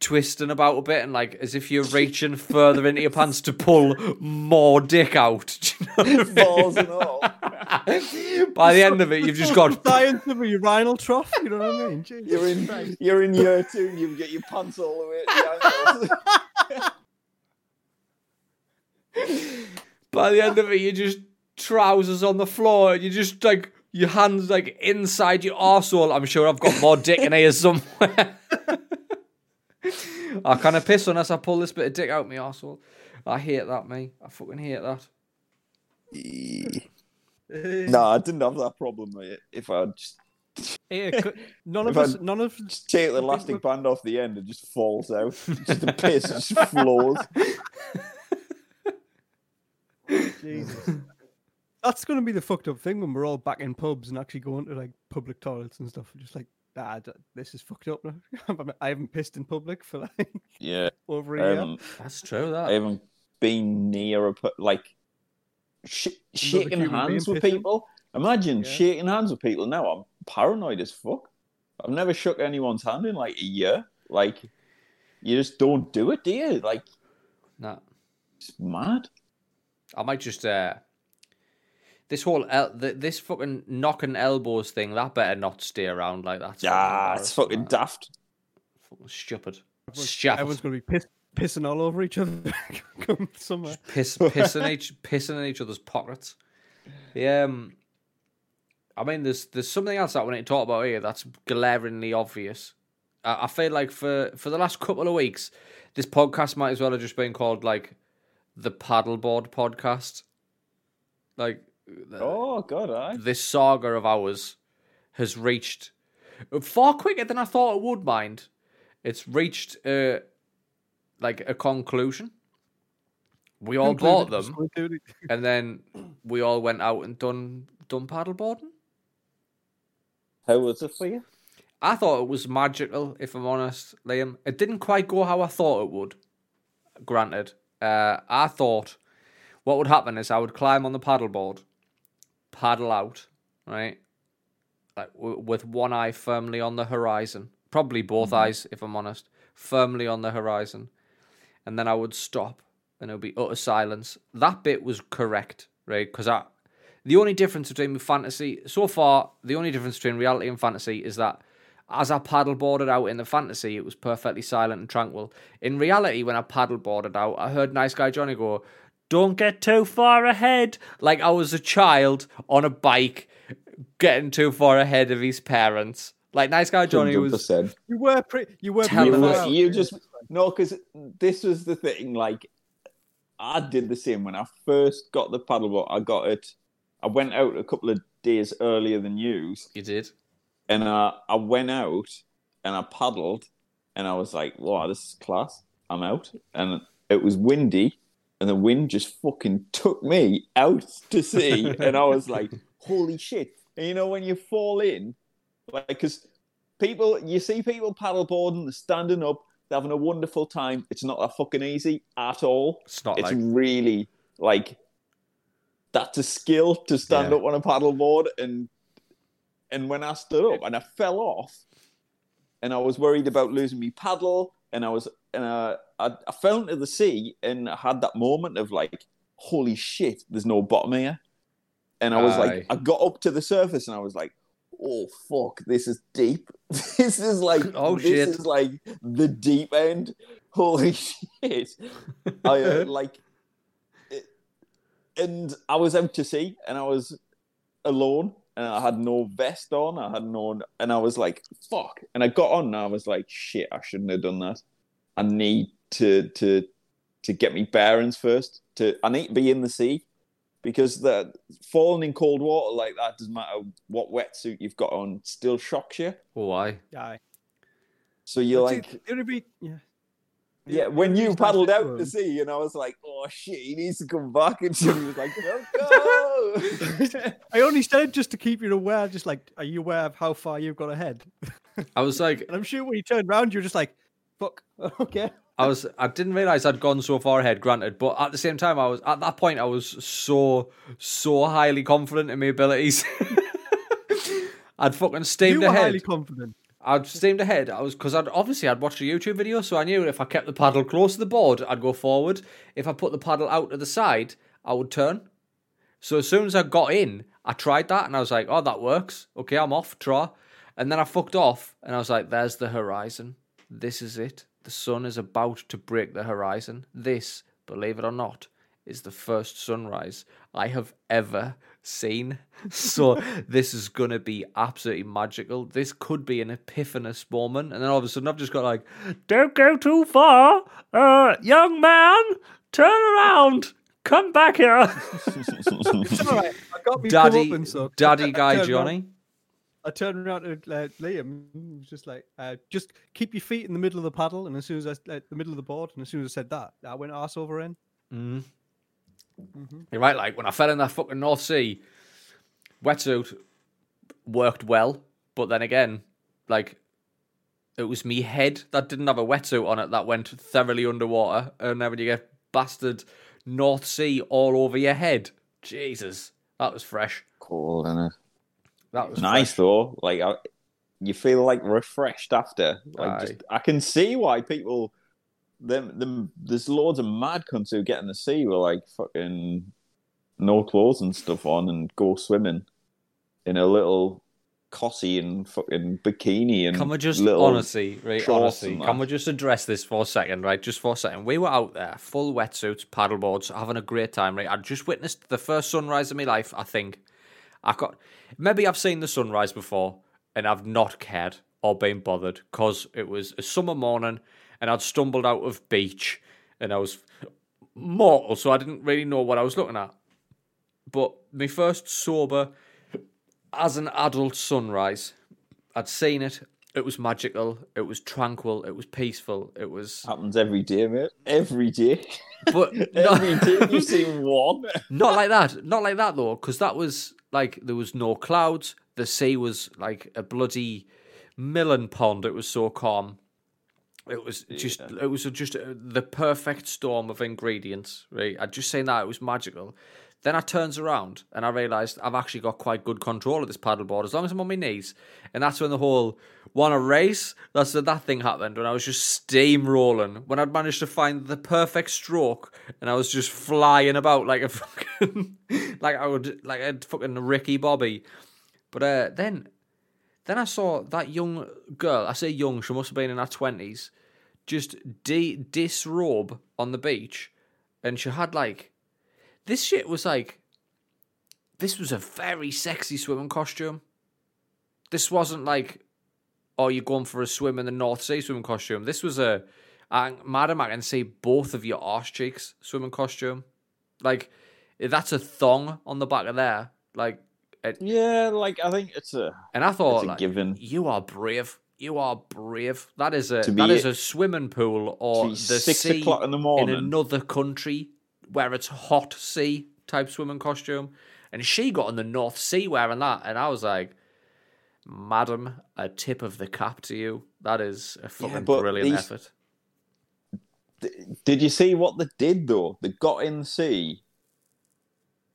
twisting about a bit and like as if you're reaching further into your pants to pull more dick out. Do you know what Balls and all. By the end of it, you've just got science of a urinal trough. You know what I mean? Jesus You're in Christ. you're in year two and you get your pants all the way to the by the end of it, you just trousers on the floor and you just like your hands like inside your arsehole. I'm sure I've got more dick in here somewhere. I kind of piss unless I pull this bit of dick out my arsehole. I hate that, me. I fucking hate that. no, I didn't have that problem mate. if I just Hey, c- none of If I- us, none of just take the elastic band off the end and just falls out. Just the piss just flows. Jesus. That's going to be the fucked up thing when we're all back in pubs and actually going to like public toilets and stuff. Just like, ah, this is fucked up now. I haven't pissed in public for like Yeah. over I a year. haven't, That's true. I That haven't been near a like sh- shaking hands with pissing? people. Imagine Yeah. shaking hands with people now. I'm paranoid as fuck. I've never shook anyone's hand in like a year. Like you just don't do it, do you? Like nah. it's mad. I might just uh this whole el- th- this fucking knocking elbows thing. That better not stay around like that. Yeah, it's fucking daft. fucking stupid. Everyone's, Stupid. everyone's going to be piss, pissing all over each other come somewhere. piss pissing each pissing in each other's pockets. Yeah, um, I mean, there's there's something else that we need to talk about here that's glaringly obvious. I, I feel like for for the last couple of weeks, this podcast might as well have just been called like the paddleboard podcast. Like Oh god, I this saga of ours has reached far quicker than I thought it would. Mind, it's reached uh, like a conclusion. We all bought them, and then we all went out and done done paddleboarding. how was it for you? I thought it was magical, if I'm honest, Liam. It didn't quite go how I thought it would. Granted, uh, I thought what would happen is I would climb on the paddleboard, paddle out, right, like w- with one eye firmly on the horizon, probably both mm-hmm. eyes, if I'm honest, firmly on the horizon, and then I would stop, and it would be utter silence. That bit was correct, right? Because I, the only difference between fantasy so far, the only difference between reality and fantasy is that as I paddleboarded out in the fantasy, it was perfectly silent and tranquil. In reality, when I paddleboarded out, I heard Nice Guy Johnny go, Don't get too far ahead. Like I was a child on a bike getting too far ahead of his parents. Like Nice Guy Johnny was 100%. You were pretty. You were pretty you, were- you just no, because this was the thing. Like, I did the same when I first got the paddleboard. I got it. I went out a couple of days earlier than you, You did. and uh, I went out and I paddled, and I was like, "Wow, this is class." I'm out, and it was windy, and the wind just fucking took me out to sea, and I was like, "Holy shit!" And you know when you fall in, like, because people, you see people paddleboarding, they're standing up, they're having a wonderful time. It's not that fucking easy at all. It's not It's like really like that's a skill to stand Yeah. up on a paddleboard and and when I stood up and I fell off and I was worried about losing me paddle and I was and uh, I, I fell into the sea and I had that moment of like holy shit there's no bottom here and I was Aye. like I got up to the surface and I was like oh fuck this is deep this is like Oh, this shit. is like the deep end holy shit I uh, like, it, and I was out to sea, and I was alone, and I had no vest on. I had no, and I was like, "Fuck!" And I got on, and I was like, "Shit! I shouldn't have done that. I need to to to get me bearings first. To I need to be in the sea." Because the falling in cold water like that doesn't matter what wetsuit you've got on, still shocks you. oh, why? Aye. So you're But see, like, it would be yeah. Yeah, when you paddled out to to him- sea, and I was like, "Oh shit, he needs to come back," and she was like, "No, go!" I only said just to keep you aware, just like, are you aware of how far you've got ahead? I was like, And I'm sure when you turned around, you're just like, fuck, okay. I was I didn't realize I'd gone so far ahead. Granted, but at the same time, I was at that point I was so so highly confident in my abilities. I'd fucking You steamed were ahead. highly confident. I'd steamed ahead. I was because I'd obviously I'd watched a YouTube video, so I knew if I kept the paddle close to the board, I'd go forward. If I put the paddle out to the side, I would turn. So as soon as I got in, I tried that and I was like, "Oh, that works. Okay, I'm off. Try." And then I fucked off, and I was like, "There's the horizon. This is it. The sun is about to break the horizon. This, believe it or not, is the first sunrise I have ever seen. So this is gonna be absolutely magical. This could be an epiphanous moment, and then all of a sudden I've just got like, "Don't go too far, uh, young man. Turn around. Come back here, It's all right. I got me daddy, comeuppance, so daddy guy turned around- Johnny." I turned around to uh, Liam. He was just like, uh, just keep your feet in the middle of the paddle, and as soon as I uh, the middle of the board, and as soon as I said that, I went arse over in. Mm. Mhm. You're right. Like when I fell in that fucking North Sea, wetsuit worked well, but then again, like it was me head that didn't have a wetsuit on it that went thoroughly underwater, and then when you get bastard North Sea all over your head, Jesus, that was fresh. Cool, isn't it? That was Nice fresh. though. Like I, you feel like refreshed after. Like just, I can see why people. Them, them. There's loads of mad cunts who get in the sea with like fucking no clothes and stuff on and go swimming in a little cossy and fucking bikini and Can we just honestly, right? Honestly, can we just address this for a second, right? Just for a second. We were out there, full wetsuits, paddleboards, having a great time, right? I just witnessed the first sunrise of my life. I think I got maybe I've seen the sunrise before and I've not cared or been bothered because it was a summer morning and I'd stumbled out of beach and I was mortal, so I didn't really know what I was looking at. But my first sober as an adult sunrise, I'd seen it. It was magical. It was tranquil. It was peaceful. It was, happens every day, mate. Every day, but every not, day you see one. not like that. Not like that though, because that was like there was no clouds. The sea was like a bloody melon pond. It was so calm. It was just, it was just uh, the perfect storm of ingredients. Right, I'd just saying that it was magical. Then I turns around and I realised I've actually got quite good control of this paddleboard as long as I'm on my knees. And that's when the whole want to race. That's when that thing happened when I was just steamrolling. When I'd managed to find the perfect stroke and I was just flying about like a fucking like I would like a fucking Ricky Bobby. But uh, then then I saw that young girl. I say young, she must have been in her twenties. Just de- disrobe on the beach, and she had like this shit was like this was a very sexy swimming costume. This wasn't like oh you're going for a swim in the North Sea swimming costume. This was a madam I can see both of your arse cheeks swimming costume. Like that's a thong on the back of there. Like it, Yeah, like I think it's a and I thought like, given. you are brave. You are brave. That is a be- is a swimming pool or the six sea o'clock in the in another country where it's hot sea type swimming costume. And she got in the North Sea wearing that, and I was like, "Madam, a tip of the cap to you. That is a fucking but brilliant these- effort." Did you see what they did though? They got in the sea,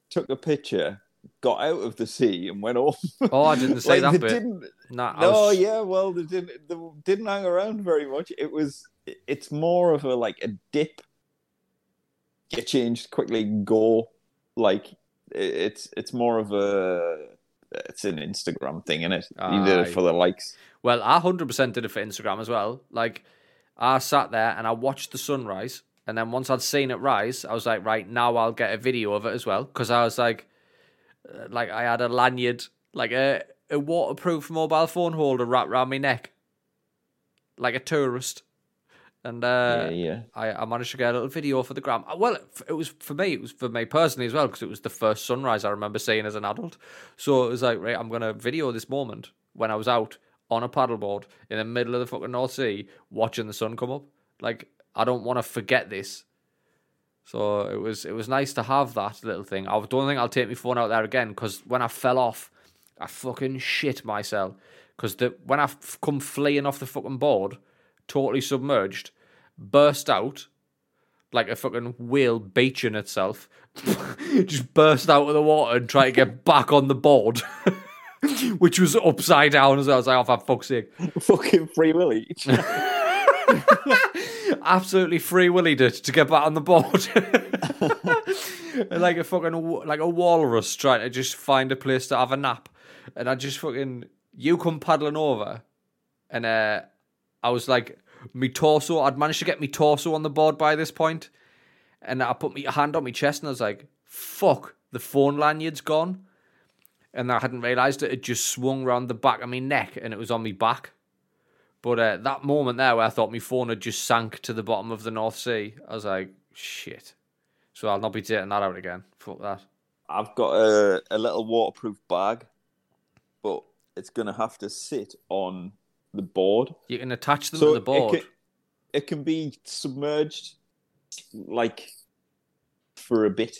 took a picture, got out of the sea, and went off. Oh, I didn't say Like, that they bit. Didn't, Nah, no, was- yeah, well, they didn't. They didn't hang around very much. It was. It's more of a like a dip. Get changed quickly, go. Like it's it's more of a. It's an Instagram thing, is it? You did it for the likes. Well, I hundred percent did it for Instagram as well. Like, I sat there and I watched the sunrise, and then once I'd seen it rise, I was like, right now I'll get a video of it as well, because I was like, uh, like I had a lanyard, like a a waterproof mobile phone holder wrapped around my neck, like a tourist, and uh, yeah, yeah. I, I managed to get a little video for the gram. Uh, Well, it, was for me. It was for me personally as well because it was the first sunrise I remember seeing as an adult. So it was like, right, I'm gonna video this moment when I was out on a paddleboard in the middle of the fucking North Sea watching the sun come up. Like, I don't want to forget this. So it was it was nice to have that little thing. I don't think I'll take my phone out there again because when I fell off, I fucking shit myself. Because the when I come fleeing off the fucking board, totally submerged, burst out like a fucking whale beaching itself, just burst out of the water and try to get back on the board, which was upside down as well. I was like, oh, for fuck's sake. Fucking Free Willy. Absolutely free willied it to get back on the board. like a fucking like a walrus trying to just find a place to have a nap. And I just fucking you come paddling over and uh I was like me torso I'd managed to get me torso on the board by this point and I put my hand on my chest and I was like, fuck, the phone lanyard's gone. And I hadn't realised it, it just swung round the back of my neck and it was on my back. But uh, that moment there where I thought my phone had just sank to the bottom of the North Sea, I was like, shit. So I'll not be taking that out again. Fuck that. I've got a, a little waterproof bag, but it's going to have to sit on the board. You can attach them So to the board. It can, it can be submerged like for a bit.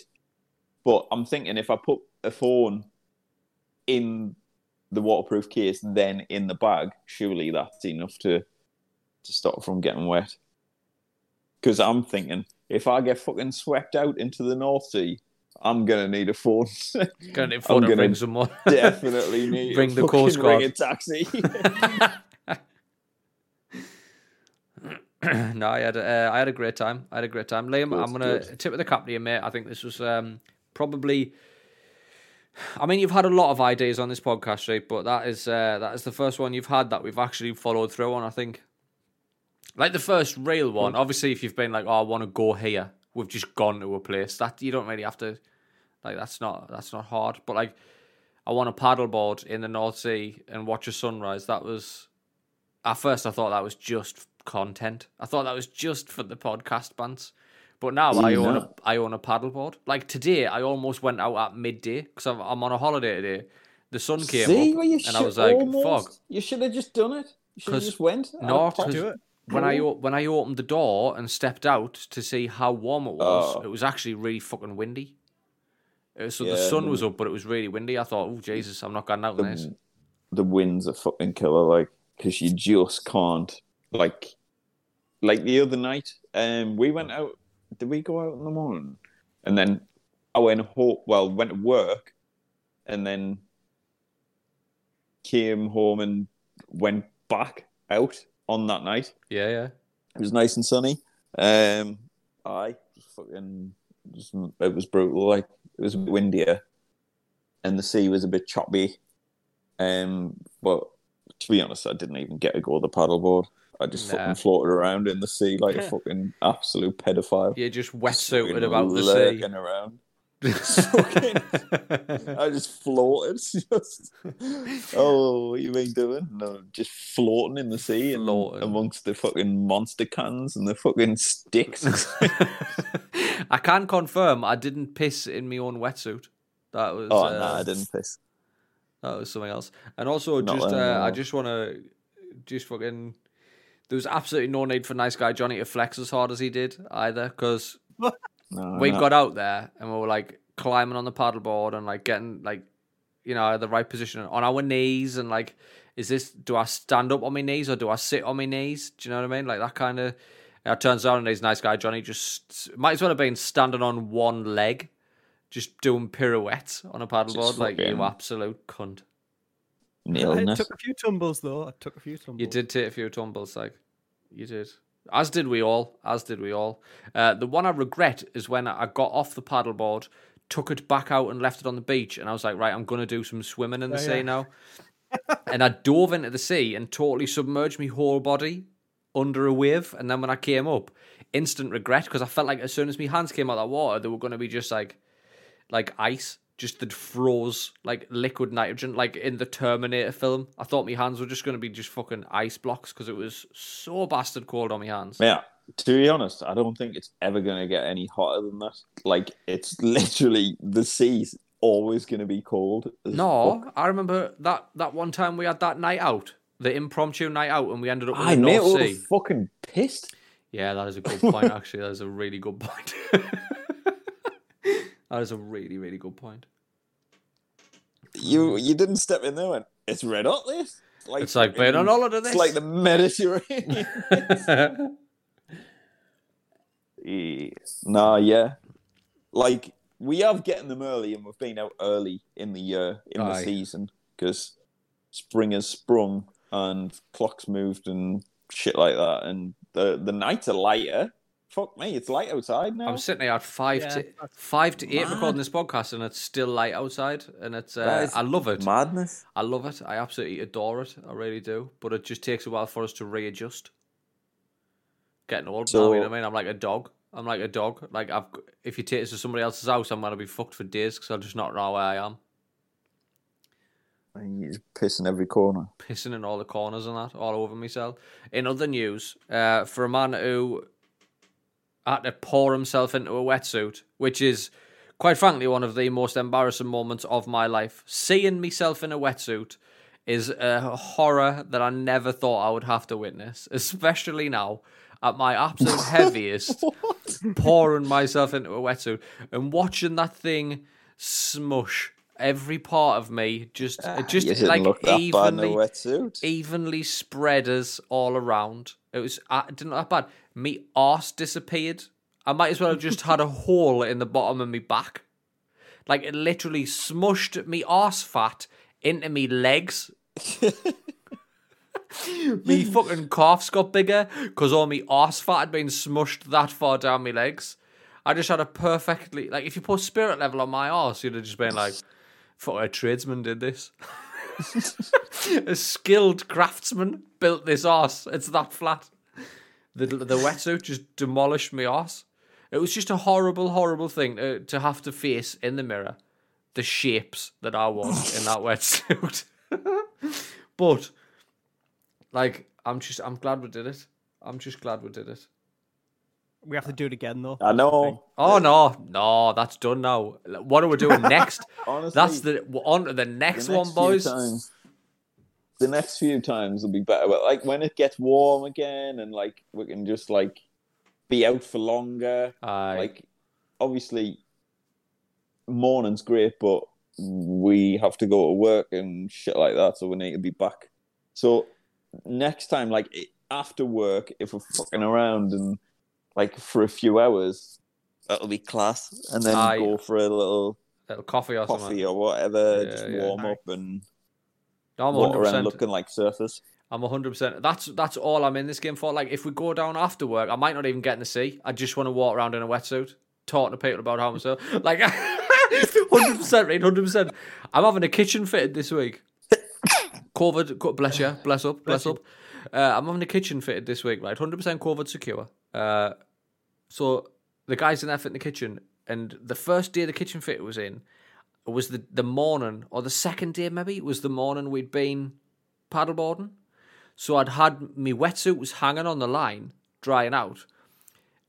But I'm thinking if I put a phone in the waterproof case, then in the bag, surely that's enough to to stop from getting wet. Because I'm thinking if I get fucking swept out into the North Sea, I'm gonna need a phone. Gonna need phone I'm and gonna ring someone. Definitely need Bring a the Coast Guard. ring a taxi. no, I had a, uh, I had a great time. I had a great time. Liam, Good, I'm gonna good. tip of the cap to you, mate. I think this was um, probably. I mean, you've had a lot of ideas on this podcast, right? But that is uh, that is the first one you've had that we've actually followed through on. I think, like the first real one. Obviously, if you've been like, "Oh, I want to go here," we've just gone to a place that you don't really have to. Like that's not that's not hard. But like, I want to paddleboard in the North Sea and watch a sunrise. That was at first I thought that was just content. I thought that was just for the podcast bands. But now I Yeah. own a I own a paddleboard. Like today, I almost went out at midday because I'm, I'm on a holiday today. The sun came See, up, well, you and should I was like, almost, "Fuck!" You should have just done it. You should have 'Cause- just went. No, I'd pop- Do it. when I o- when I opened the door and stepped out to see how warm it was, Oh. it was actually really fucking windy. Uh, So the sun was up, but it was really windy. I thought, "Oh Jesus, I'm not going out in this." the, the winds are fucking killer, like because you just can't. Like, like the other night, um, we went out. Did we go out in the morning? And then I went home. Well, went to work, and then came home and went back out on that night. Yeah, yeah. It was nice and sunny. Um, I fucking it was brutal. Like it was a bit windier, and the sea was a bit choppy. Um, but to be honest, I didn't even get to go the paddleboard. I just Nah. fucking floated around in the sea like a fucking absolute pedophile. You're just wetsuited about the sea. around. I just floated. Just oh, what you been doing? No, just floating in the sea and Floating. amongst the fucking monster cans and the fucking sticks. I can confirm I didn't piss in my own wetsuit. That was oh uh, no, I didn't piss. that was something else. And also, Not just uh, I just want to just fucking. There was absolutely no need for nice guy Johnny to flex as hard as he did either, because No, we no. got out there and we were like climbing on the paddleboard and like getting like you know the right position on our knees and like is this do I stand up on my knees or do I sit on my knees? Do you know what I mean? Like that kind of. It turns out, and he's nice guy Johnny just might as well have been standing on one leg, just doing pirouettes on a paddleboard. Like you absolute cunt. I nailing it. took a few tumbles though. I took a few tumbles. You did take a few tumbles, like you did. As did we all. As did we all. Uh, the one I regret is when I got off the paddleboard, took it back out and left it on the beach, and I was like, right, I'm gonna do some swimming in the Yeah, sea yeah. now. and I dove into the sea and totally submerged my whole body under a wave. And then when I came up, instant regret because I felt like as soon as my hands came out of that water, they were gonna be just like, like ice. Just that froze like liquid nitrogen, like in the Terminator film. I thought my hands were just going to be just fucking ice blocks because it was so bastard cold on my hands. Yeah, to be honest, I don't think it's ever going to get any hotter than that. Like, it's literally the sea's always going to be cold. No, fuck. I remember that that one time we had that night out, the impromptu night out, and we ended up in I the North Sea. fucking pissed. Yeah, that is a good point. Actually, that is a really good point. that is a really, really good point. You you didn't step in there and it's red hot, this. It's like, It's like being on holiday. It's like the Mediterranean. Yeah. Nah, yeah. Like we have getting them early, and we've been out early in the year in the season because spring has sprung and clocks moved and shit like that, and the the nights are lighter. Fuck me, it's light outside now. I'm sitting here at five Yeah, to five to eight recording this podcast, and it's still light outside, and it's uh, I love it. Madness. I love it. I absolutely adore it. I really do. But it just takes a while for us to readjust. Getting old now, So- you know what I mean? I'm like a dog. I'm like a dog. Like I've, if you take us to somebody else's house, I'm gonna be fucked for days because I'll just not know where I am. And He's pissing every corner. pissing in all the corners and that, all over myself. In other news, uh, for a man who had to pour himself into a wetsuit, which is, quite frankly, one of the most embarrassing moments of my life. Seeing myself in a wetsuit is a horror that I never thought I would have to witness, especially now at my absolute heaviest, pouring myself into a wetsuit and watching that thing smush every part of me just just Ah, didn't like look that bad in a evenly evenly spread us all around. It was uh, it didn't look that bad. Me arse disappeared. I might as well have just had a hole in the bottom of me back. Like it literally smushed me arse fat into me legs. me fucking calves got bigger because all me arse fat had been smushed that far down my legs. I just had a perfectly like if you put spirit level on my arse, you'd have just been like, "Fuck, a tradesman did this." a skilled craftsman built this ass. It's that flat. The the wetsuit just demolished my ass. It was just a horrible, horrible thing to, to have to face in the mirror. The shapes that I was in that wetsuit. but like, I'm just I'm glad we did it. I'm just glad we did it. We have to do it again though. I know. Oh no, no, that's done now. What are we doing next? Honestly, that's the on to the next, the one, next few boys. times- the next few times will be better. But like when it gets warm again, and like we can just like be out for longer. Aye. Like obviously, morning's great, but we have to go to work and shit like that, so we need to be back. So next time, like after work, if we're fucking around and like for a few hours, that'll be class, and then Aye. go for a little little coffee or coffee something. or whatever, Yeah, just yeah. warm up and No, I'm walk 100. around percent looking like surfers. I'm 100. percent That's that's all I'm in this game for. Like, if we go down after work, I might not even get in the sea. I just want to walk around in a wetsuit, talking to people about how I'm so like 100 percent, right? 100. percent I'm having a kitchen fitted this week. COVID, co- bless you, bless up, bless, up. Uh, I'm having a kitchen fitted this week, right? 100 percent COVID secure. Uh, so the guys in there fitting the kitchen, and the first day the kitchen fit was in was the the morning, or the second day maybe was the morning we'd been paddleboarding. So I'd had my wetsuit was hanging on the line, drying out.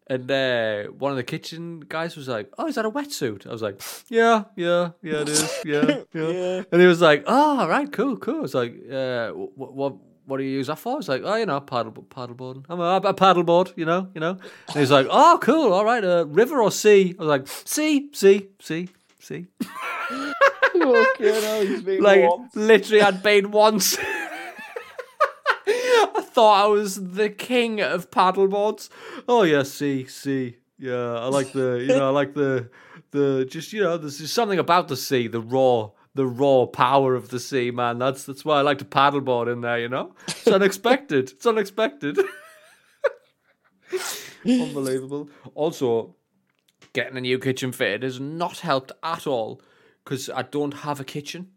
And uh, one of the kitchen guys was like, "Oh, is that a wetsuit?" I was like, "Yeah, yeah, yeah, it is, yeah, yeah." Yeah. And he was like, "Oh, all right, cool, cool." I was like, uh, "What, what, what do you use that for?" I was like, "Oh, you know, paddle, paddleboarding. I'm a, a paddleboard, you know, you know." And he was like, "Oh, cool, all right, uh, river or sea?" I was like, "Sea, sea, sea, sea." Fuck, you know, he's been like warm. literally I'd been once. I thought I was the king of paddleboards. Oh yeah, see, see, yeah. I like the, you know, I like the, the just you know, there's just something about the sea, the raw, the raw power of the sea, man. That's that's why I like to paddleboard in there. You know, it's unexpected. it's unexpected. Unbelievable. Also, getting a new kitchen fitted has not helped at all because I don't have a kitchen.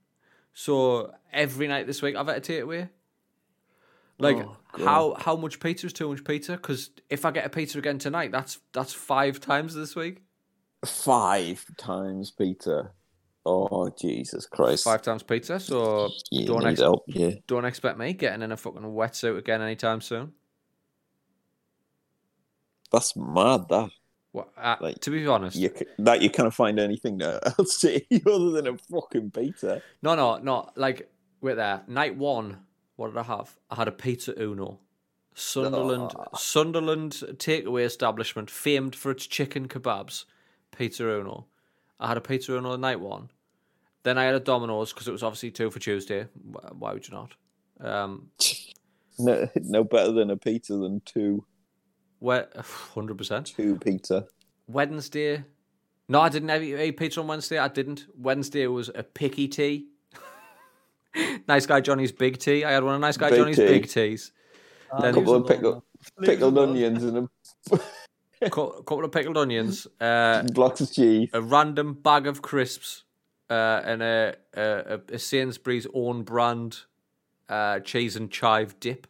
So every night this week I've had to take it away. Like Oh, how how much pizza is too much pizza? Because if I get a pizza again tonight, that's that's five times this week. Five times Peter. Oh Jesus Christ! Five times pizza. So You don't ex- help. Yeah. don't expect me getting in a fucking wetsuit again anytime soon. That's mad. That Well, uh, Like, to be honest, you that you can't find anything else to eat other than a fucking pizza. No, no, no. Like, wait there. Night one, what did I have? I had a pizza Uno. Sunderland, Ah. Sunderland takeaway establishment, famed for its chicken kebabs. Pizza Uno. I had a pizza Uno night one. Then I had a Domino's because it was obviously two for Tuesday. Why would you not? Um, No, no better than a pizza than two. hundred percent. Two pizza. Wednesday. No, I didn't have eat pizza on Wednesday. I didn't. Wednesday was a picky tea. nice guy Johnny's big tea. I had one of nice guy Big Johnny's tea. big teas. Ah, Then- leave Couple us of alone, pickle- man. Leave us Pickled onions and Cou- couple of pickled onions. Uh, a blocks of cheese. a random bag of crisps, uh, and a, a, a Sainsbury's own brand uh, cheese and chive dip.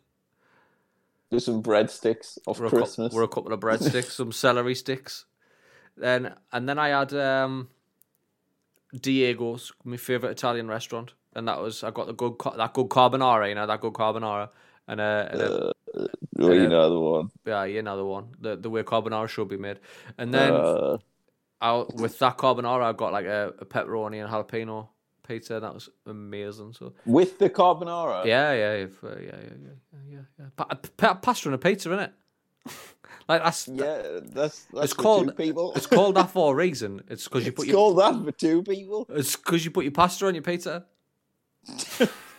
Just some breadsticks off We're a, Christmas. we're a couple of breadsticks, some celery sticks. Then and then I had um, Diego's, my favorite Italian restaurant, and that was I got the good that good carbonara, you know that good carbonara, and a, and a Well, you uh, know the one. yeah, you know the one, the the way carbonara should be made, and then. Uh, I, with that carbonara, I got like a, a pepperoni and jalapeno pizza. That was amazing. So with the carbonara. yeah, yeah, yeah, yeah, yeah, yeah, yeah. Pa- pa- pasta and a pizza, isn't it? like that's Yeah, that's that's It's called- two people. it's called that for a reason. It's because you put It's your called that for two people. it's because you put your pasta on your pizza.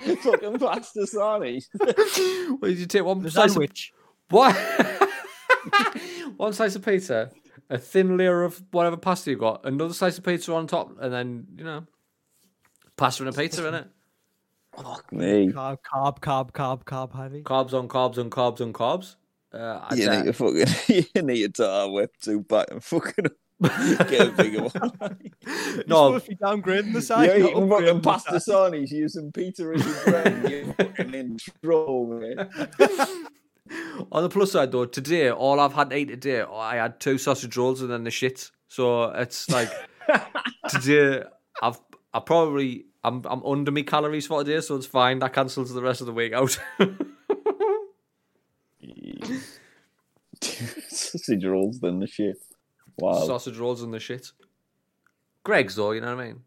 Fucking pasta sarnie. did you take one The slice of what? one slice of pizza, a thin layer of whatever pasta you got, another slice of pizza on top, and then you know, pasta and a pizza in it. Fuck me. Carb, carb, carb, carb, carb heavy. Carbs on carbs on carbs on carbs. Uh, I'd, You need to fucking you need to tar whip two pack and fucking get a bigger one. You're no, supposed to be downgrading the size. You're not eating fucking the pasta size. sarnies using pizza as your bread. You're fucking in trouble, man. on the plus side though, today all I've had to eat today, I had two sausage rolls and then the shit. So it's like today I've I probably I'm I'm under my calories for today, so it's fine. That cancels the rest of the week out. Sausage rolls, then the shit. Wow. sausage rolls and the shit. Greggs though, you know what I mean?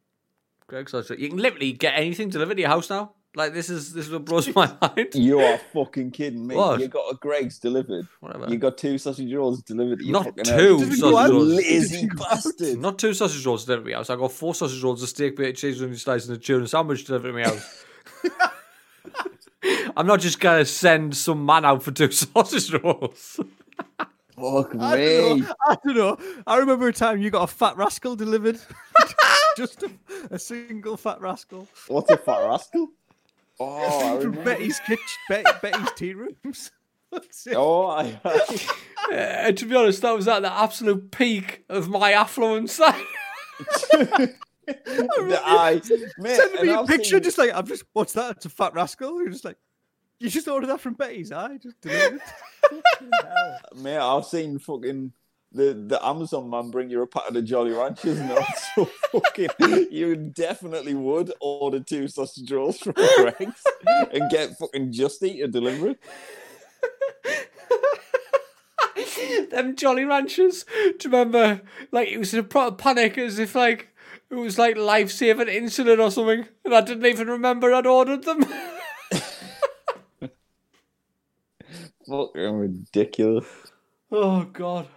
Greggs sausage. You can literally get anything delivered to your house now. Like this is this is what blows my mind. You are fucking kidding me. What? You got a Greggs delivered. Whatever. You got two sausage rolls delivered. to your Not fucking two. Didn't sausage rolls. Lazy bastard. Not two sausage rolls delivered to my house. I got oh, four sausage rolls, a steak, bit of cheese, and slice, and a tuna sandwich delivered to my house. I'm not just gonna send some man out for two sausage rolls. Fuck I me. don't, know, I don't know. I remember a time you got a fat rascal delivered. Just a, a single fat rascal What's a fat rascal? Oh, I from. Betty's kitchen, Bet, Betty's tea rooms. Oh, I, Uh, and to be honest, that was at the absolute peak of my affluence. I, eye. Mate, Sending me and a I've picture, seen- just like I'm just. What's that? It's a fat rascal. You're just like, you just ordered that from Betty's. I just delivered. Fucking hell. Mate, I've seen fucking the, the Amazon man bring you a packet of the Jolly Ranchers and all. So fucking, you definitely would order two sausage rolls from Greggs and get fucking Just Eat to deliver it. Them Jolly Ranchers. Do you remember? Like it was in a proper panic, as if like it was like life saving insulin or something, and I didn't even remember I'd ordered them. Fucking ridiculous. oh God.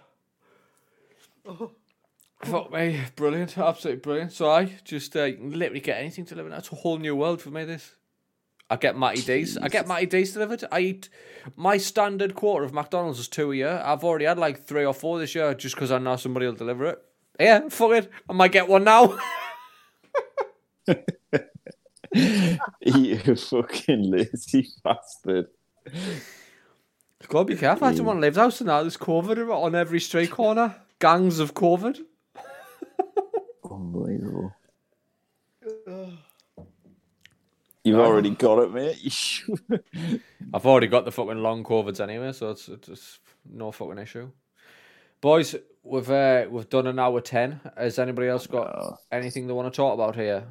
Fuck me, brilliant, absolutely brilliant. So I just uh, literally get anything delivered. That's a whole new world for me. This. I get Matty D's. I get Matty D's delivered. I eat my standard quarter of McDonald's is two a year. I've already had like three or four this year just because I know somebody will deliver it. Yeah, fuck it. I might get one now. You fucking lazy bastard. Gotta be careful. I don't want to live house now. There's COVID on every street corner. Gangs of COVID. Unbelievable. You've already got it, mate. I've already got the fucking long COVIDs anyway, so it's, it's just no fucking issue. Boys, we've uh, we've done an hour ten. Has anybody else got anything they want to talk about here,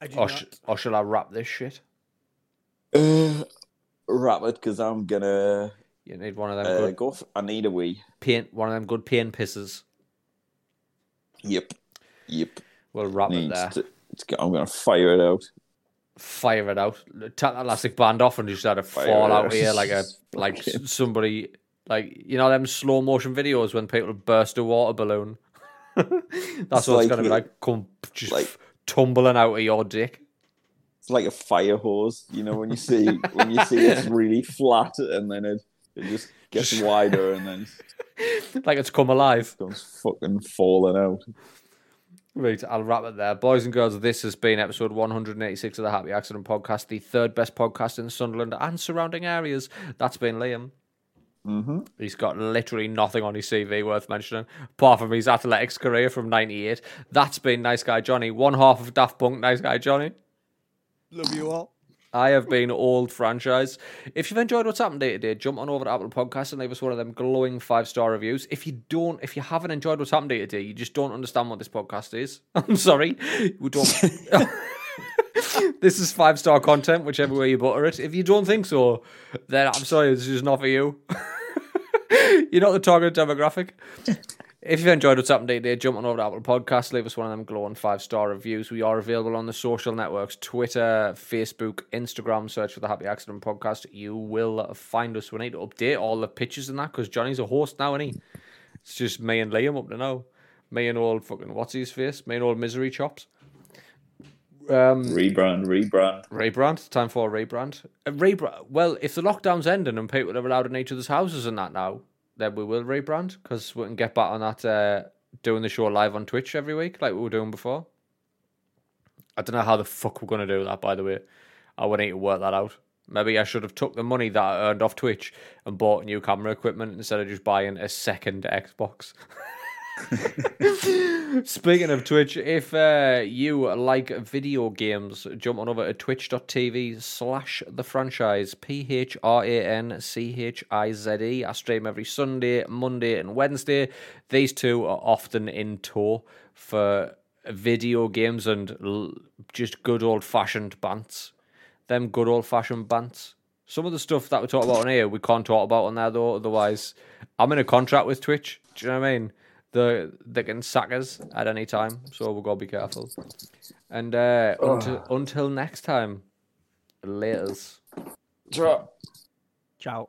I do or, not. sh- or shall I wrap this shit? uh, wrap it because I'm gonna You need one of them uh, good go. f I need a wee. paint, one of them good paint pisses. Yep. Yep. We'll wrap it there. to, I'm gonna fire it out. Fire it out. Take that elastic band off and just let it Fire fall it out out. here like a like somebody like you know them slow motion videos when people burst a water balloon. That's It's what it's gonna be like. Come just like- tumbling out of your dick. It's like a fire hose, you know, when you see when you see it's really flat and then it, it just gets wider and then like it's come alive. goes fucking falling out. Right, I'll wrap it there. Boys and girls, this has been episode 186 of the Happy Accident Podcast, the third best podcast in Sunderland and surrounding areas. That's been Liam. Mm-hmm. He's got literally nothing on his CV worth mentioning, apart from his athletics career from 98. That's been Nice Guy Johnny, one half of Daft Punk, Nice Guy Johnny. Love you all. I have been old Phranchize. If you've enjoyed what's happened day to day, jump on over to Apple Podcasts and leave us one of them glowing five star reviews. If you don't, if you haven't enjoyed what's happened day to day, you just don't understand what this podcast is. I'm sorry, we don't. this is five star content, whichever way you butter it. If you don't think so, then I'm sorry, this is not for you. You're not the target demographic. If you've enjoyed what's happened today, jump on over to Apple Podcasts, leave us one of them glowing five star reviews. We are available on the social networks Twitter, Facebook, Instagram. Search for the Happy Accident Podcast. You will find us. We need to update all the pictures and that because Johnny's a host now, isn't he? It's just me and Liam up to now. Me and old fucking what's his face? Me and old misery chops. Um, Rebrand, rebrand. rebrand. Time for a rebrand. A rebrand. Well, if the lockdown's ending and people are allowed in each other's houses and that now, then we will rebrand because we can get back on that uh, doing the show live on Twitch every week like we were doing before. I don't know how the fuck we're gonna do that. By the way, I would need to work that out. Maybe I should have took the money that I earned off Twitch and bought new camera equipment instead of just buying a second Xbox. Speaking of Twitch, if uh, you like video games, jump on over to twitch.tv slash the Phranchize. P H R A N C H I Z E. I stream every Sunday, Monday, and Wednesday. These two are often in tow for video games and l- just good old fashioned bants. Them good old fashioned bants. Some of the stuff that we talk about on here, we can't talk about on there though. Otherwise, I'm in a contract with Twitch. Do you know what I mean? The they can sack us at any time, so we've got to be careful. And uh, until until next time, laters. Ciao.